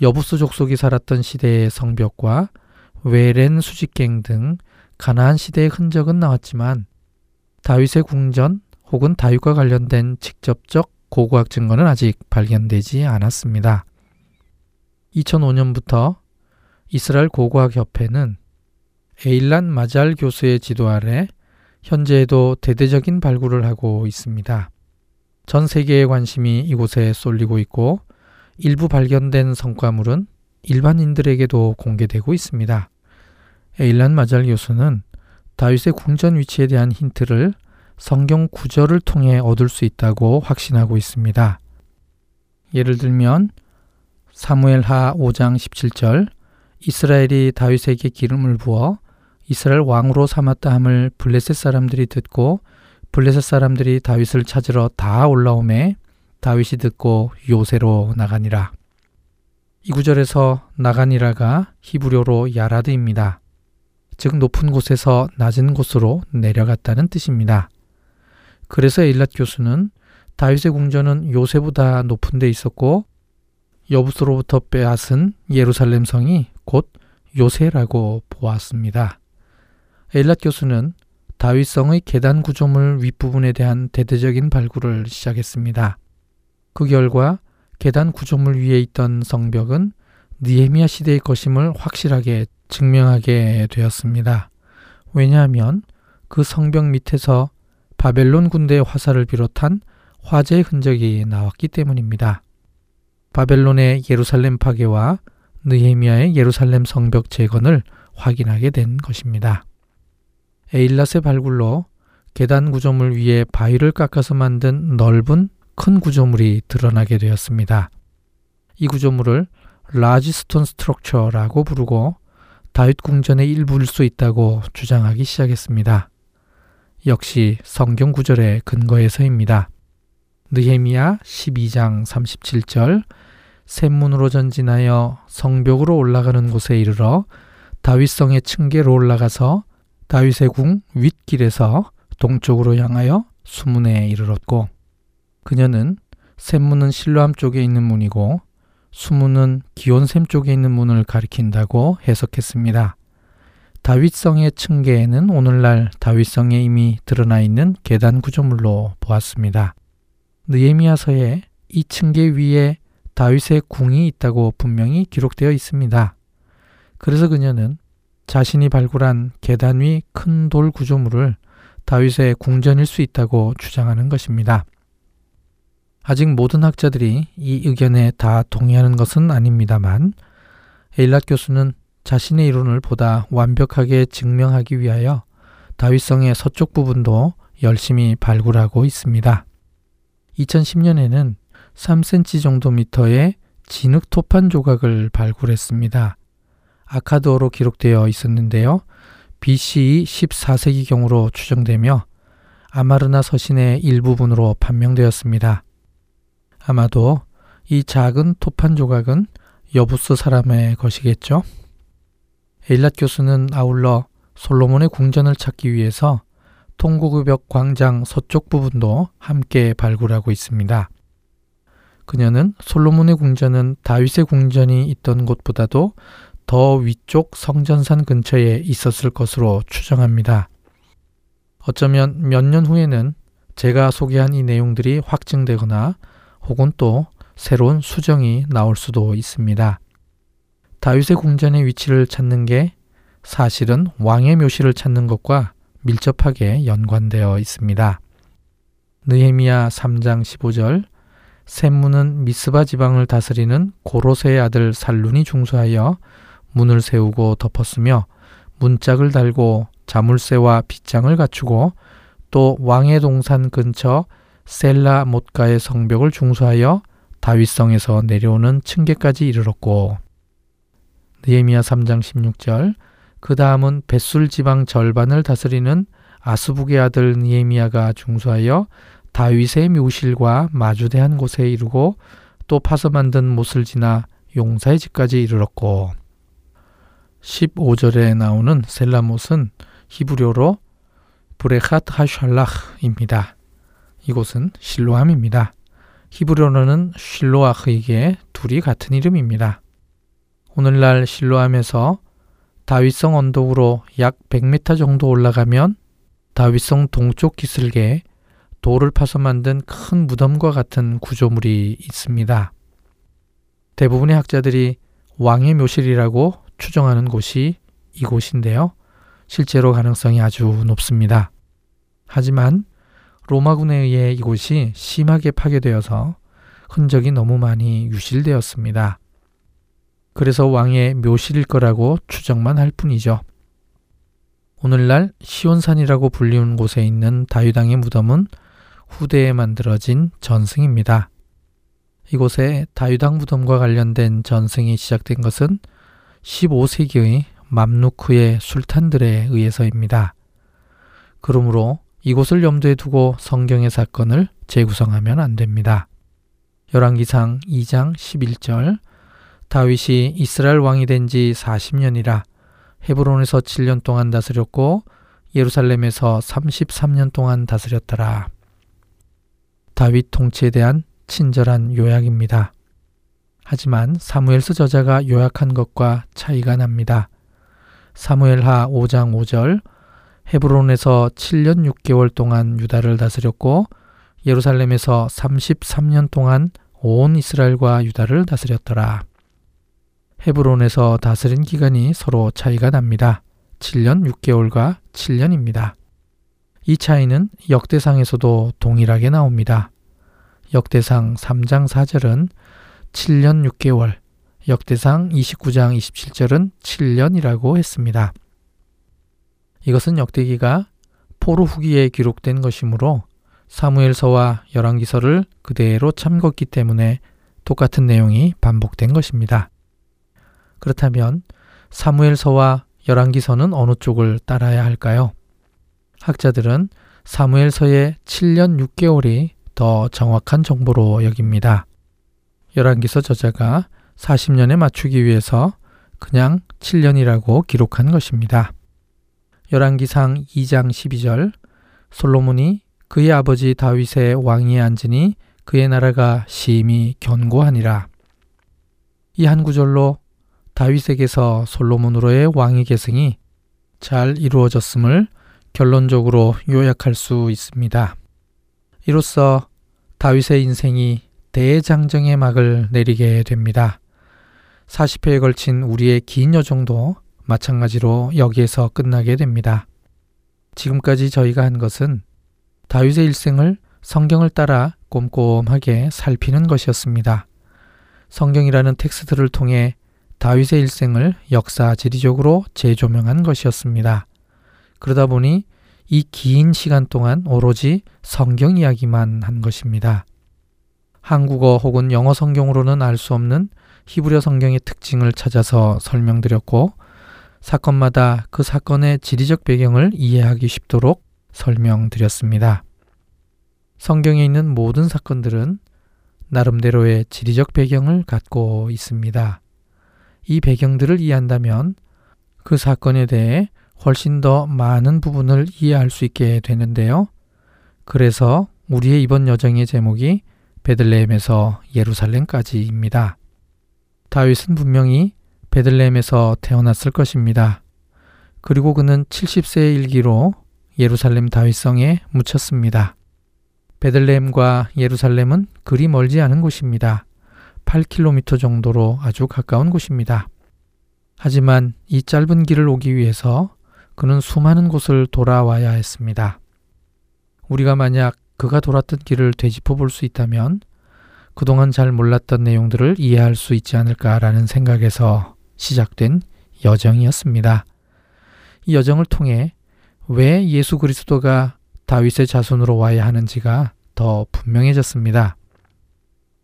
여부수 족속이 살았던 시대의 성벽과 외렌 수직갱 등 가나안 시대의 흔적은 나왔지만 다윗의 궁전 혹은 다윗과 관련된 직접적 고고학 증거는 아직 발견되지 않았습니다. 2005년부터 이스라엘 고고학 협회는 에일란 마잘 교수의 지도 아래 현재에도 대대적인 발굴을 하고 있습니다. 전 세계의 관심이 이곳에 쏠리고 있고 일부 발견된 성과물은 일반인들에게도 공개되고 있습니다. 에일란 마잘 교수는 다윗의 궁전 위치에 대한 힌트를 성경 구절을 통해 얻을 수 있다고 확신하고 있습니다. 예를 들면 사무엘하 5장 17절 이스라엘이 다윗에게 기름을 부어 이스라엘 왕으로 삼았다 함을 블레셋 사람들이 듣고 블레셋 사람들이 다윗을 찾으러 다 올라오매 다윗이 듣고 요새로 나가니라. 이 구절에서 나가니라가 히브리어로 야라드입니다. 즉 높은 곳에서 낮은 곳으로 내려갔다는 뜻입니다. 그래서 에일랏 교수는 다윗의 궁전은 요새보다 높은 데 있었고 여부스로부터 빼앗은 예루살렘 성이 곧 요새라고 보았습니다. 에일랏 교수는 다윗성의 계단 구조물 윗부분에 대한 대대적인 발굴을 시작했습니다. 그 결과 계단 구조물 위에 있던 성벽은 니에미아 시대의 것임을 확실하게 증명하게 되었습니다. 왜냐하면 그 성벽 밑에서 바벨론 군대의 화살을 비롯한 화재의 흔적이 나왔기 때문입니다. 바벨론의 예루살렘 파괴와 느헤미야의 예루살렘 성벽 재건을 확인하게 된 것입니다. 에일랏의 발굴로 계단 구조물 위에 바위를 깎아서 만든 넓은 큰 구조물이 드러나게 되었습니다. 이 구조물을 Large Stone Structure라고 부르고 다윗 궁전의 일부일 수 있다고 주장하기 시작했습니다. 역시 성경 구절의 근거에서입니다. 느헤미야 12장 37절 샘문으로 전진하여 성벽으로 올라가는 곳에 이르러 다윗성의 층계로 올라가서 다윗의 궁 윗길에서 동쪽으로 향하여 수문에 이르렀고 그녀는 샘문은 실로암 쪽에 있는 문이고 수문은 기온샘 쪽에 있는 문을 가리킨다고 해석했습니다. 다윗성의 층계에는 오늘날 다윗성에 이미 드러나 있는 계단 구조물로 보았습니다. 느에미아서에 이 층계 위에 다윗의 궁이 있다고 분명히 기록되어 있습니다. 그래서 그녀는 자신이 발굴한 계단 위 큰 돌 구조물을 다윗의 궁전일 수 있다고 주장하는 것입니다. 아직 모든 학자들이 이 의견에 다 동의하는 것은 아닙니다만 에일랏 교수는 자신의 이론을 보다 완벽하게 증명하기 위하여 다윗성의 서쪽 부분도 열심히 발굴하고 있습니다. 2010년에는 3cm 정도 미터의 진흙 토판 조각을 발굴했습니다. 아카드어로 기록되어 있었는데요. BCE 14세기경으로 추정되며 아마르나 서신의 일부분으로 판명되었습니다. 아마도 이 작은 토판 조각은 여부스 사람의 것이겠죠? 에일랏 교수는 아울러 솔로몬의 궁전을 찾기 위해서 통고구벽 광장 서쪽 부분도 함께 발굴하고 있습니다. 그녀는 솔로몬의 궁전은 다윗의 궁전이 있던 곳보다도 더 위쪽 성전산 근처에 있었을 것으로 추정합니다. 어쩌면 몇 년 후에는 제가 소개한 이 내용들이 확증되거나 혹은 또 새로운 수정이 나올 수도 있습니다. 다윗의 궁전의 위치를 찾는 게 사실은 왕의 묘실을 찾는 것과 밀접하게 연관되어 있습니다. 느헤미야 3장 15절 샘문은 미스바 지방을 다스리는 고로세의 아들 살룬이 중수하여 문을 세우고 덮었으며 문짝을 달고 자물쇠와 빗장을 갖추고 또 왕의 동산 근처 셀라 못가의 성벽을 중수하여 다윗성에서 내려오는 층계까지 이르렀고 느헤미야 3장 16절 그 다음은 벳술 지방 절반을 다스리는 아스북의 아들 니에미아가 중수하여 다윗의 묘실과 마주대한 곳에 이르고 또 파서 만든 못을 지나 용사의 집까지 이르렀고 15절에 나오는 셀라못은 히브리어로 브레핫 하샬라흐입니다. 이곳은 실로함입니다. 히브리어로는 실로아흐에게 둘이 같은 이름입니다. 오늘날 실로함에서 다윗성 언덕으로 약 100m 정도 올라가면 다윗성 동쪽 기슭에 돌을 파서 만든 큰 무덤과 같은 구조물이 있습니다. 대부분의 학자들이 왕의 묘실이라고 추정하는 곳이 이곳인데요. 실제로 가능성이 아주 높습니다. 하지만 로마군에 의해 이곳이 심하게 파괴되어서 흔적이 너무 많이 유실되었습니다. 그래서 왕의 묘실일 거라고 추정만 할 뿐이죠. 오늘날 시온산이라고 불리는 곳에 있는 다윗왕의 무덤은 후대에 만들어진 전승입니다. 이곳에 다윗왕 무덤과 관련된 전승이 시작된 것은 15세기의 맘누크의 술탄들에 의해서입니다. 그러므로 이곳을 염두에 두고 성경의 사건을 재구성하면 안 됩니다. 열왕기상 2장 11절 다윗이 이스라엘 왕이 된 지 40년이라 헤브론에서 7년 동안 다스렸고 예루살렘에서 33년 동안 다스렸더라. 다윗 통치에 대한 친절한 요약입니다. 하지만 사무엘서 저자가 요약한 것과 차이가 납니다. 사무엘하 5장 5절 헤브론에서 7년 6개월 동안 유다를 다스렸고 예루살렘에서 33년 동안 온 이스라엘과 유다를 다스렸더라. 헤브론에서 다스린 기간이 서로 차이가 납니다. 7년 6개월과 7년입니다. 이 차이는 역대상에서도 동일하게 나옵니다. 역대상 3장 4절은 7년 6개월, 역대상 29장 27절은 7년이라고 했습니다. 이것은 역대기가 포로 후기에 기록된 것이므로 사무엘서와 열왕기서를 그대로 참걷기 때문에 똑같은 내용이 반복된 것입니다. 그렇다면 사무엘서와 열왕기서는 어느 쪽을 따라야 할까요? 학자들은 사무엘서의 7년 6개월이 더 정확한 정보로 여깁니다. 열왕기서 저자가 40년에 맞추기 위해서 그냥 7년이라고 기록한 것입니다. 열왕기상 2장 12절 솔로몬이 그의 아버지 다윗의 왕위에 앉으니 그의 나라가 심히 견고하니라. 이 한 구절로 다윗에게서 솔로몬으로의 왕위 계승이 잘 이루어졌음을 결론적으로 요약할 수 있습니다. 이로써 다윗의 인생이 대장정의 막을 내리게 됩니다. 40회에 걸친 우리의 긴 여정도 마찬가지로 여기에서 끝나게 됩니다. 지금까지 저희가 한 것은 다윗의 일생을 성경을 따라 꼼꼼하게 살피는 것이었습니다. 성경이라는 텍스트를 통해 다윗의 일생을 역사 지리적으로 재조명한 것이었습니다. 그러다 보니 이 긴 시간 동안 오로지 성경 이야기만 한 것입니다. 한국어 혹은 영어 성경으로는 알 수 없는 히브리어 성경의 특징을 찾아서 설명드렸고 사건마다 그 사건의 지리적 배경을 이해하기 쉽도록 설명드렸습니다. 성경에 있는 모든 사건들은 나름대로의 지리적 배경을 갖고 있습니다. 이 배경들을 이해한다면 그 사건에 대해 훨씬 더 많은 부분을 이해할 수 있게 되는데요. 그래서 우리의 이번 여정의 제목이 베들레헴에서 예루살렘까지입니다. 다윗은 분명히 베들레헴에서 태어났을 것입니다. 그리고 그는 70세의 일기로 예루살렘 다윗성에 묻혔습니다. 베들레헴과 예루살렘은 그리 멀지 않은 곳입니다. 8km 정도로 아주 가까운 곳입니다. 하지만 이 짧은 길을 오기 위해서 그는 수많은 곳을 돌아와야 했습니다. 우리가 만약 그가 돌았던 길을 되짚어 볼 수 있다면 그동안 잘 몰랐던 내용들을 이해할 수 있지 않을까라는 생각에서 시작된 여정이었습니다. 이 여정을 통해 왜 예수 그리스도가 다윗의 자손으로 와야 하는지가 더 분명해졌습니다.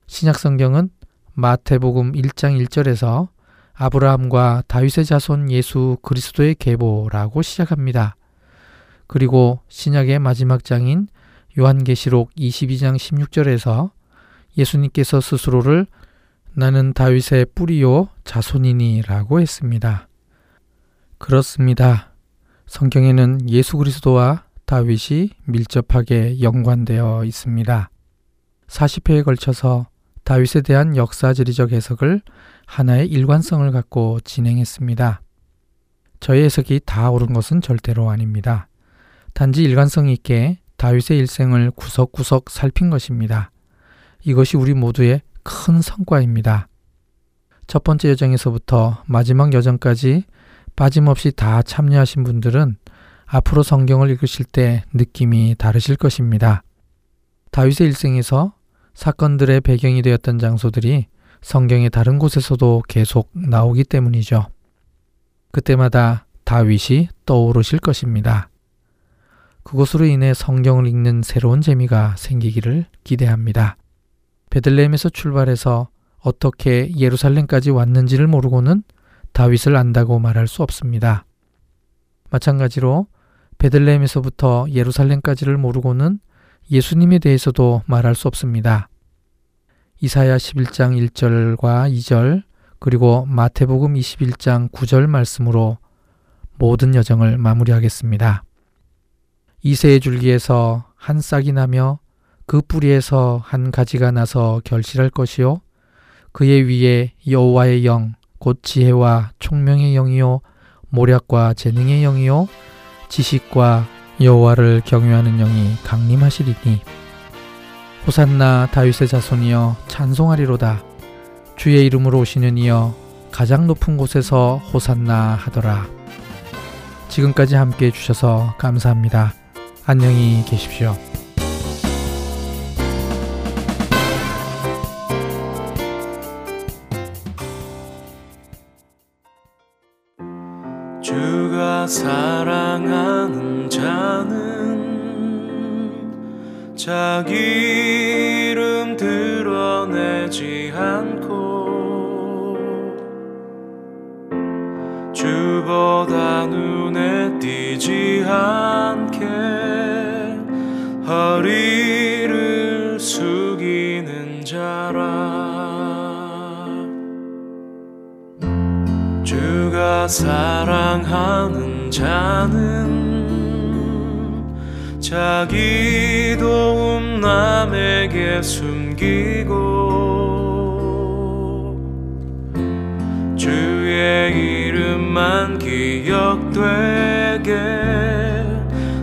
신약 성경은 마태복음 1장 1절에서 아브라함과 다윗의 자손 예수 그리스도의 계보라고 시작합니다. 그리고 신약의 마지막 장인 요한계시록 22장 16절에서 예수님께서 스스로를 나는 다윗의 뿌리요 자손이니라고 했습니다. 그렇습니다. 성경에는 예수 그리스도와 다윗이 밀접하게 연관되어 있습니다. 40회에 걸쳐서 다윗에 대한 역사지리적 해석을 하나의 일관성을 갖고 진행했습니다. 저의 해석이 다 옳은 것은 절대로 아닙니다. 단지 일관성 있게 다윗의 일생을 구석구석 살핀 것입니다. 이것이 우리 모두의 큰 성과입니다. 첫 번째 여정에서부터 마지막 여정까지 빠짐없이 다 참여하신 분들은 앞으로 성경을 읽으실 때 느낌이 다르실 것입니다. 다윗의 일생에서 사건들의 배경이 되었던 장소들이 성경의 다른 곳에서도 계속 나오기 때문이죠. 그때마다 다윗이 떠오르실 것입니다. 그것으로 인해 성경을 읽는 새로운 재미가 생기기를 기대합니다. 베들레헴에서 출발해서 어떻게 예루살렘까지 왔는지를 모르고는 다윗을 안다고 말할 수 없습니다. 마찬가지로 베들레헴에서부터 예루살렘까지를 모르고는 예수님에 대해서도 말할 수 없습니다. 이사야 11장 1절과 2절 그리고 마태복음 21장 9절 말씀으로 모든 여정을 마무리하겠습니다. 이세의 줄기에서 한 싹이 나며 그 뿌리에서 한 가지가 나서 결실할 것이요 그의 위에 여호와의 영 곧 지혜와 총명의 영이요 모략과 재능의 영이요 지식과 여호와를 경외하는 영이 강림하시리니 호산나 다윗의 자손이여 찬송하리로다 주의 이름으로 오시는 이여 가장 높은 곳에서 호산나 하더라 지금까지 함께 해주셔서 감사합니다. 안녕히 계십시오. 주가 사랑하는 자는 자기 이름 드러내지 않고 주보다 눈에 띄지 않게 허리를 숙이는 자라 주가 사랑하는 자는 자기 도움 남에게 숨기고 주의 이름만 기억되게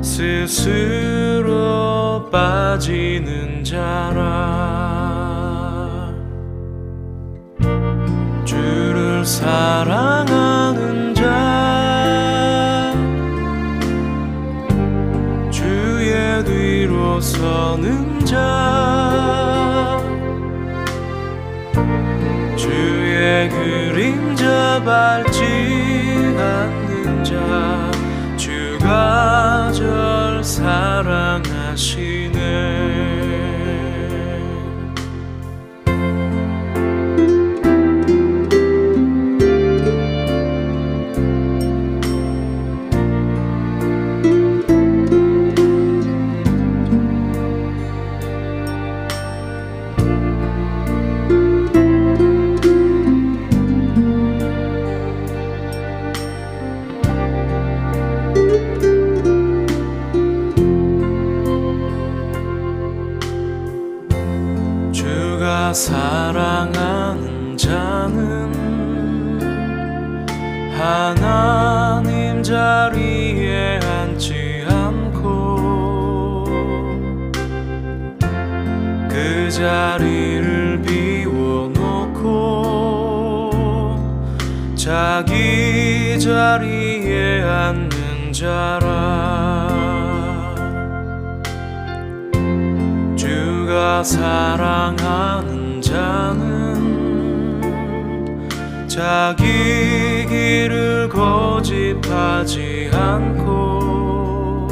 스스로 빠지는 자라. 주를 사랑하 뒤로 서는 자. 주의 그림자 밟지 않는 자. 주가 절사 자리에 앉는 자라. 주가 사랑하는 자는 자기 길을 고집하지 않고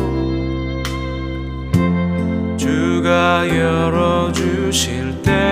주가 열어주실 때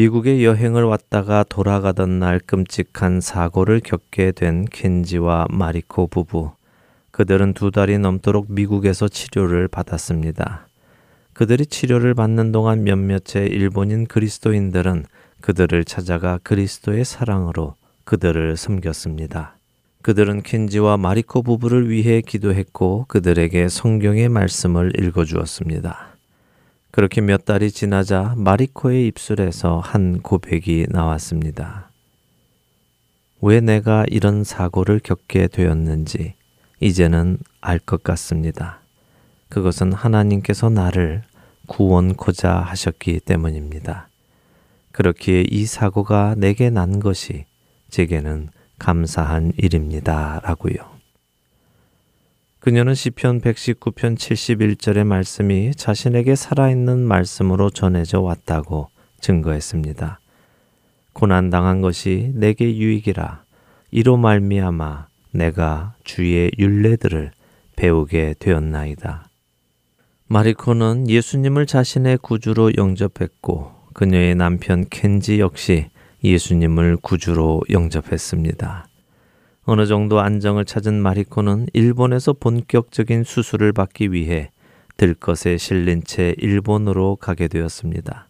미국에 여행을 왔다가 돌아가던 날 끔찍한 사고를 겪게 된 켄지와 마리코 부부. 그들은 두 달이 넘도록 미국에서 치료를 받았습니다. 그들이 치료를 받는 동안 몇몇의 일본인 그리스도인들은 그들을 찾아가 그리스도의 사랑으로 그들을 섬겼습니다. 그들은 켄지와 마리코 부부를 위해 기도했고 그들에게 성경의 말씀을 읽어주었습니다. 그렇게 몇 달이 지나자 마리코의 입술에서 한 고백이 나왔습니다. 왜 내가 이런 사고를 겪게 되었는지 이제는 알 것 같습니다. 그것은 하나님께서 나를 구원코자 하셨기 때문입니다. 그렇기에 이 사고가 내게 난 것이 제게는 감사한 일입니다. 라고요. 그녀는 시편 119편 71절의 말씀이 자신에게 살아있는 말씀으로 전해져 왔다고 증거했습니다. 고난 당한 것이 내게 유익이라 이로 말미암아 내가 주의 율례들을 배우게 되었나이다. 마리코는 예수님을 자신의 구주로 영접했고 그녀의 남편 켄지 역시 예수님을 구주로 영접했습니다. 어느 정도 안정을 찾은 마리코는 일본에서 본격적인 수술을 받기 위해 들것에 실린 채 일본으로 가게 되었습니다.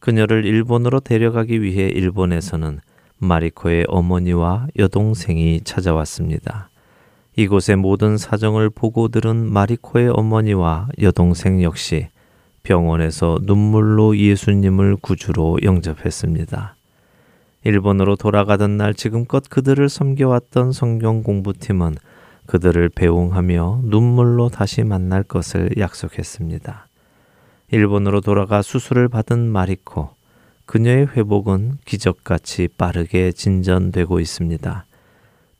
그녀를 일본으로 데려가기 위해 일본에서는 마리코의 어머니와 여동생이 찾아왔습니다. 이곳의 모든 사정을 보고 들은 마리코의 어머니와 여동생 역시 병원에서 눈물로 예수님을 구주로 영접했습니다. 일본으로 돌아가던 날 지금껏 그들을 섬겨왔던 성경 공부팀은 그들을 배웅하며 눈물로 다시 만날 것을 약속했습니다. 일본으로 돌아가 수술을 받은 마리코. 그녀의 회복은 기적같이 빠르게 진전되고 있습니다.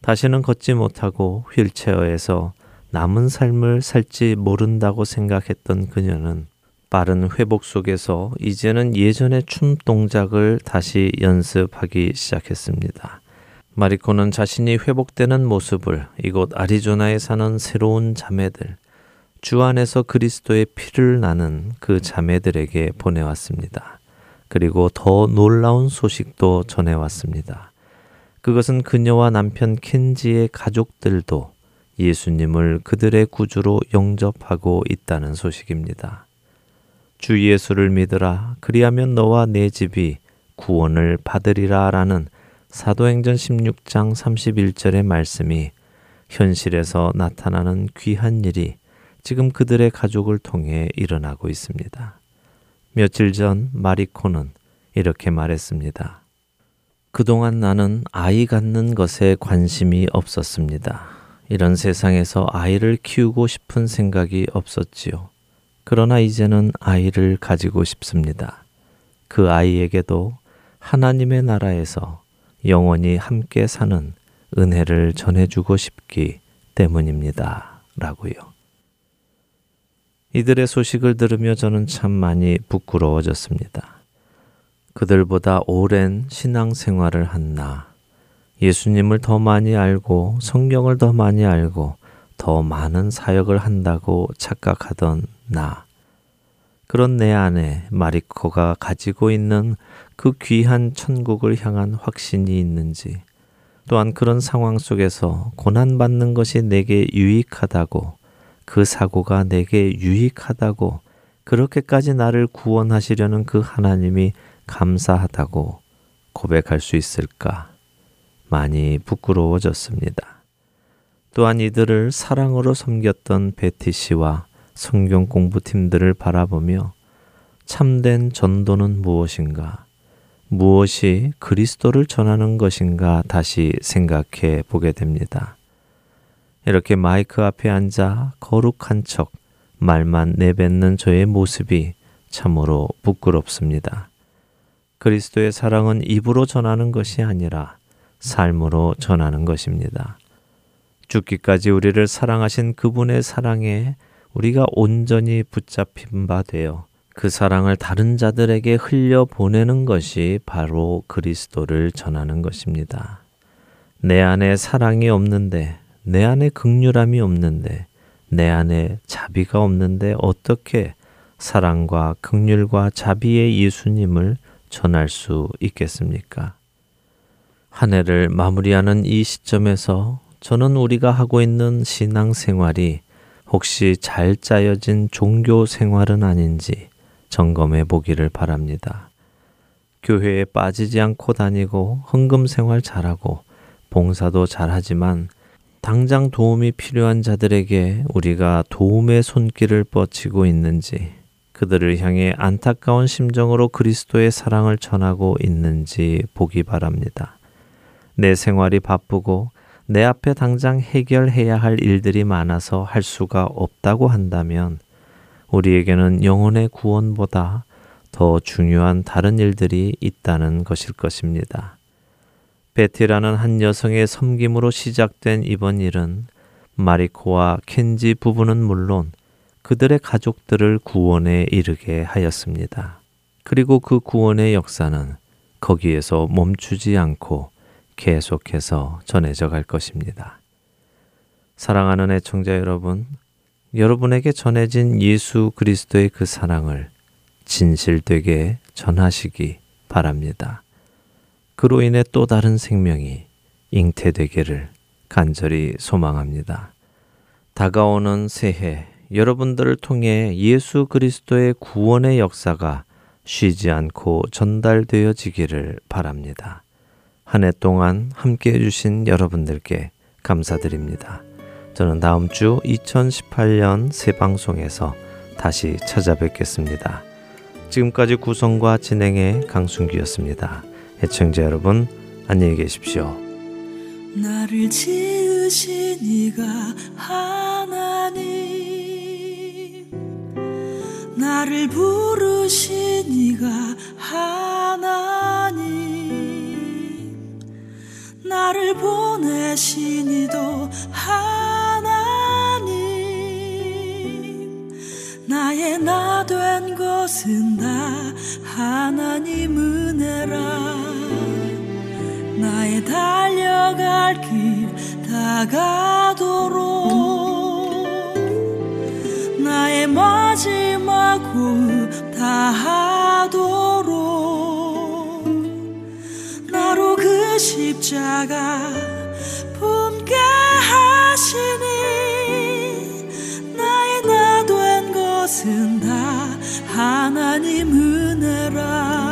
다시는 걷지 못하고 휠체어에서 남은 삶을 살지 모른다고 생각했던 그녀는 빠른 회복 속에서 이제는 예전의 춤 동작을 다시 연습하기 시작했습니다. 마리코는 자신이 회복되는 모습을 이곳 아리조나에 사는 새로운 자매들, 주 안에서 그리스도의 피를 나는 그 자매들에게 보내왔습니다. 그리고 더 놀라운 소식도 전해왔습니다. 그것은 그녀와 남편 켄지의 가족들도 예수님을 그들의 구주로 영접하고 있다는 소식입니다. 주 예수를 믿으라 그리하면 너와 내 집이 구원을 받으리라라는 사도행전 16장 31절의 말씀이 현실에서 나타나는 귀한 일이 지금 그들의 가족을 통해 일어나고 있습니다. 며칠 전 마리코는 이렇게 말했습니다. 그동안 나는 아이 갖는 것에 관심이 없었습니다. 이런 세상에서 아이를 키우고 싶은 생각이 없었지요. 그러나 이제는 아이를 가지고 싶습니다. 그 아이에게도 하나님의 나라에서 영원히 함께 사는 은혜를 전해주고 싶기 때문입니다. 라고요. 이들의 소식을 들으며 저는 참 많이 부끄러워졌습니다. 그들보다 오랜 신앙 생활을 한 나, 예수님을 더 많이 알고 성경을 더 많이 알고 더 많은 사역을 한다고 착각하던 나. 그런 내 안에 마리코가 가지고 있는 그 귀한 천국을 향한 확신이 있는지, 또한 그런 상황 속에서 고난받는 것이 내게 유익하다고, 그 사고가 내게 유익하다고, 그렇게까지 나를 구원하시려는 그 하나님이 감사하다고 고백할 수 있을까? 많이 부끄러워졌습니다. 또한 이들을 사랑으로 섬겼던 베티 씨와 성경 공부팀들을 바라보며 참된 전도는 무엇인가? 무엇이 그리스도를 전하는 것인가 다시 생각해 보게 됩니다. 이렇게 마이크 앞에 앉아 거룩한 척 말만 내뱉는 저의 모습이 참으로 부끄럽습니다. 그리스도의 사랑은 입으로 전하는 것이 아니라 삶으로 전하는 것입니다. 죽기까지 우리를 사랑하신 그분의 사랑에 우리가 온전히 붙잡힌 바 되어 그 사랑을 다른 자들에게 흘려 보내는 것이 바로 그리스도를 전하는 것입니다. 내 안에 사랑이 없는데, 내 안에 극률함이 없는데, 내 안에 자비가 없는데 어떻게 사랑과 극률과 자비의 예수님을 전할 수 있겠습니까? 한 해를 마무리하는 이 시점에서 저는 우리가 하고 있는 신앙 생활이 혹시 잘 짜여진 종교 생활은 아닌지 점검해 보기를 바랍니다. 교회에 빠지지 않고 다니고 헌금 생활 잘하고 봉사도 잘하지만 당장 도움이 필요한 자들에게 우리가 도움의 손길을 뻗치고 있는지 그들을 향해 안타까운 심정으로 그리스도의 사랑을 전하고 있는지 보기 바랍니다. 내 생활이 바쁘고 내 앞에 당장 해결해야 할 일들이 많아서 할 수가 없다고 한다면 우리에게는 영혼의 구원보다 더 중요한 다른 일들이 있다는 것일 것입니다. 베티라는 한 여성의 섬김으로 시작된 이번 일은 마리코와 켄지 부부는 물론 그들의 가족들을 구원에 이르게 하였습니다. 그리고 그 구원의 역사는 거기에서 멈추지 않고 계속해서 전해져 갈 것입니다. 사랑하는 애청자 여러분, 여러분에게 전해진 예수 그리스도의 그 사랑을 진실되게 전하시기 바랍니다. 그로 인해 또 다른 생명이 잉태되기를 간절히 소망합니다. 다가오는 새해 여러분들을 통해 예수 그리스도의 구원의 역사가 쉬지 않고 전달되어지기를 바랍니다. 한 해 동안 함께 해주신 여러분들께 감사드립니다. 저는 다음 주 2018년 새 방송에서 다시 찾아뵙겠습니다. 지금까지 구성과 진행의 강순기였습니다. 애청자 여러분, 안녕히 계십시오. 나를 지으신 이가 하나님 나를 부르신 이가 하나님 나를 보내신 이도 하나님. 나의 나 된 것은 다 하나님 은혜라. 나의 달려갈 길 다가도록. 나의 마지막 호흡 다 십자가 품게 하시니 나의 나 된 것은 다 하나님 은혜라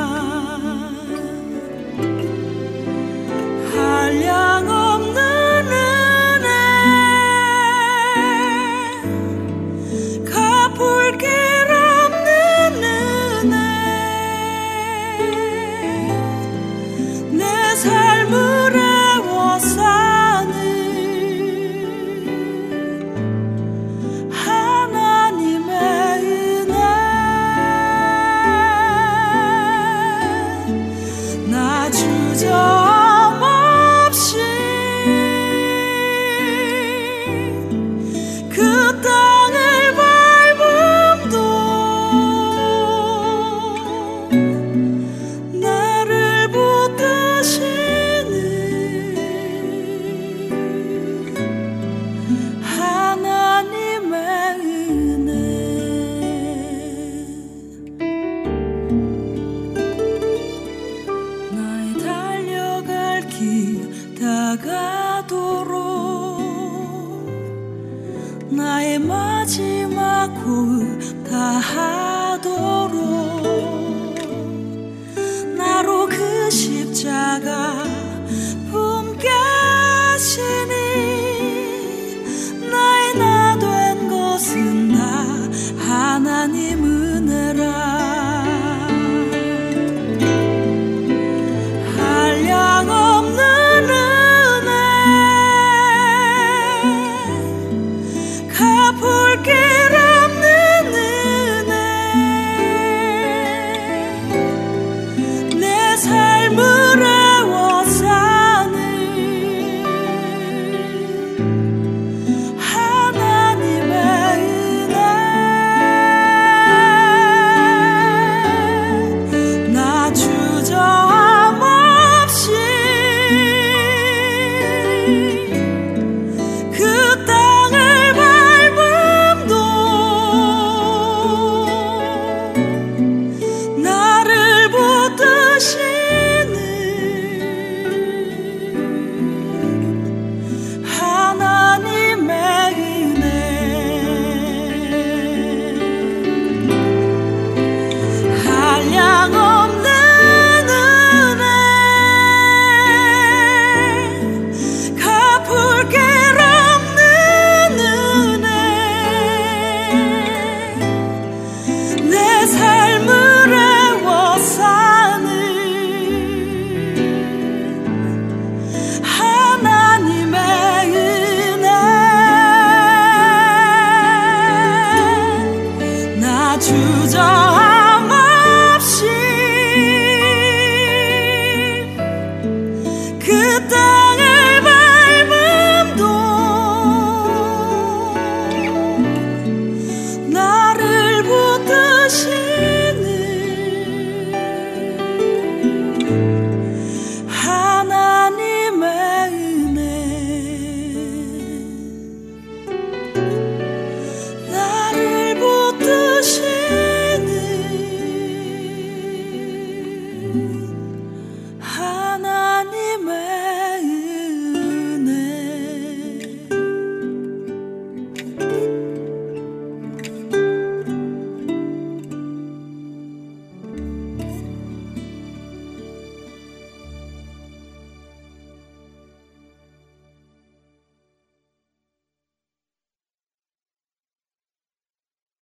hurt.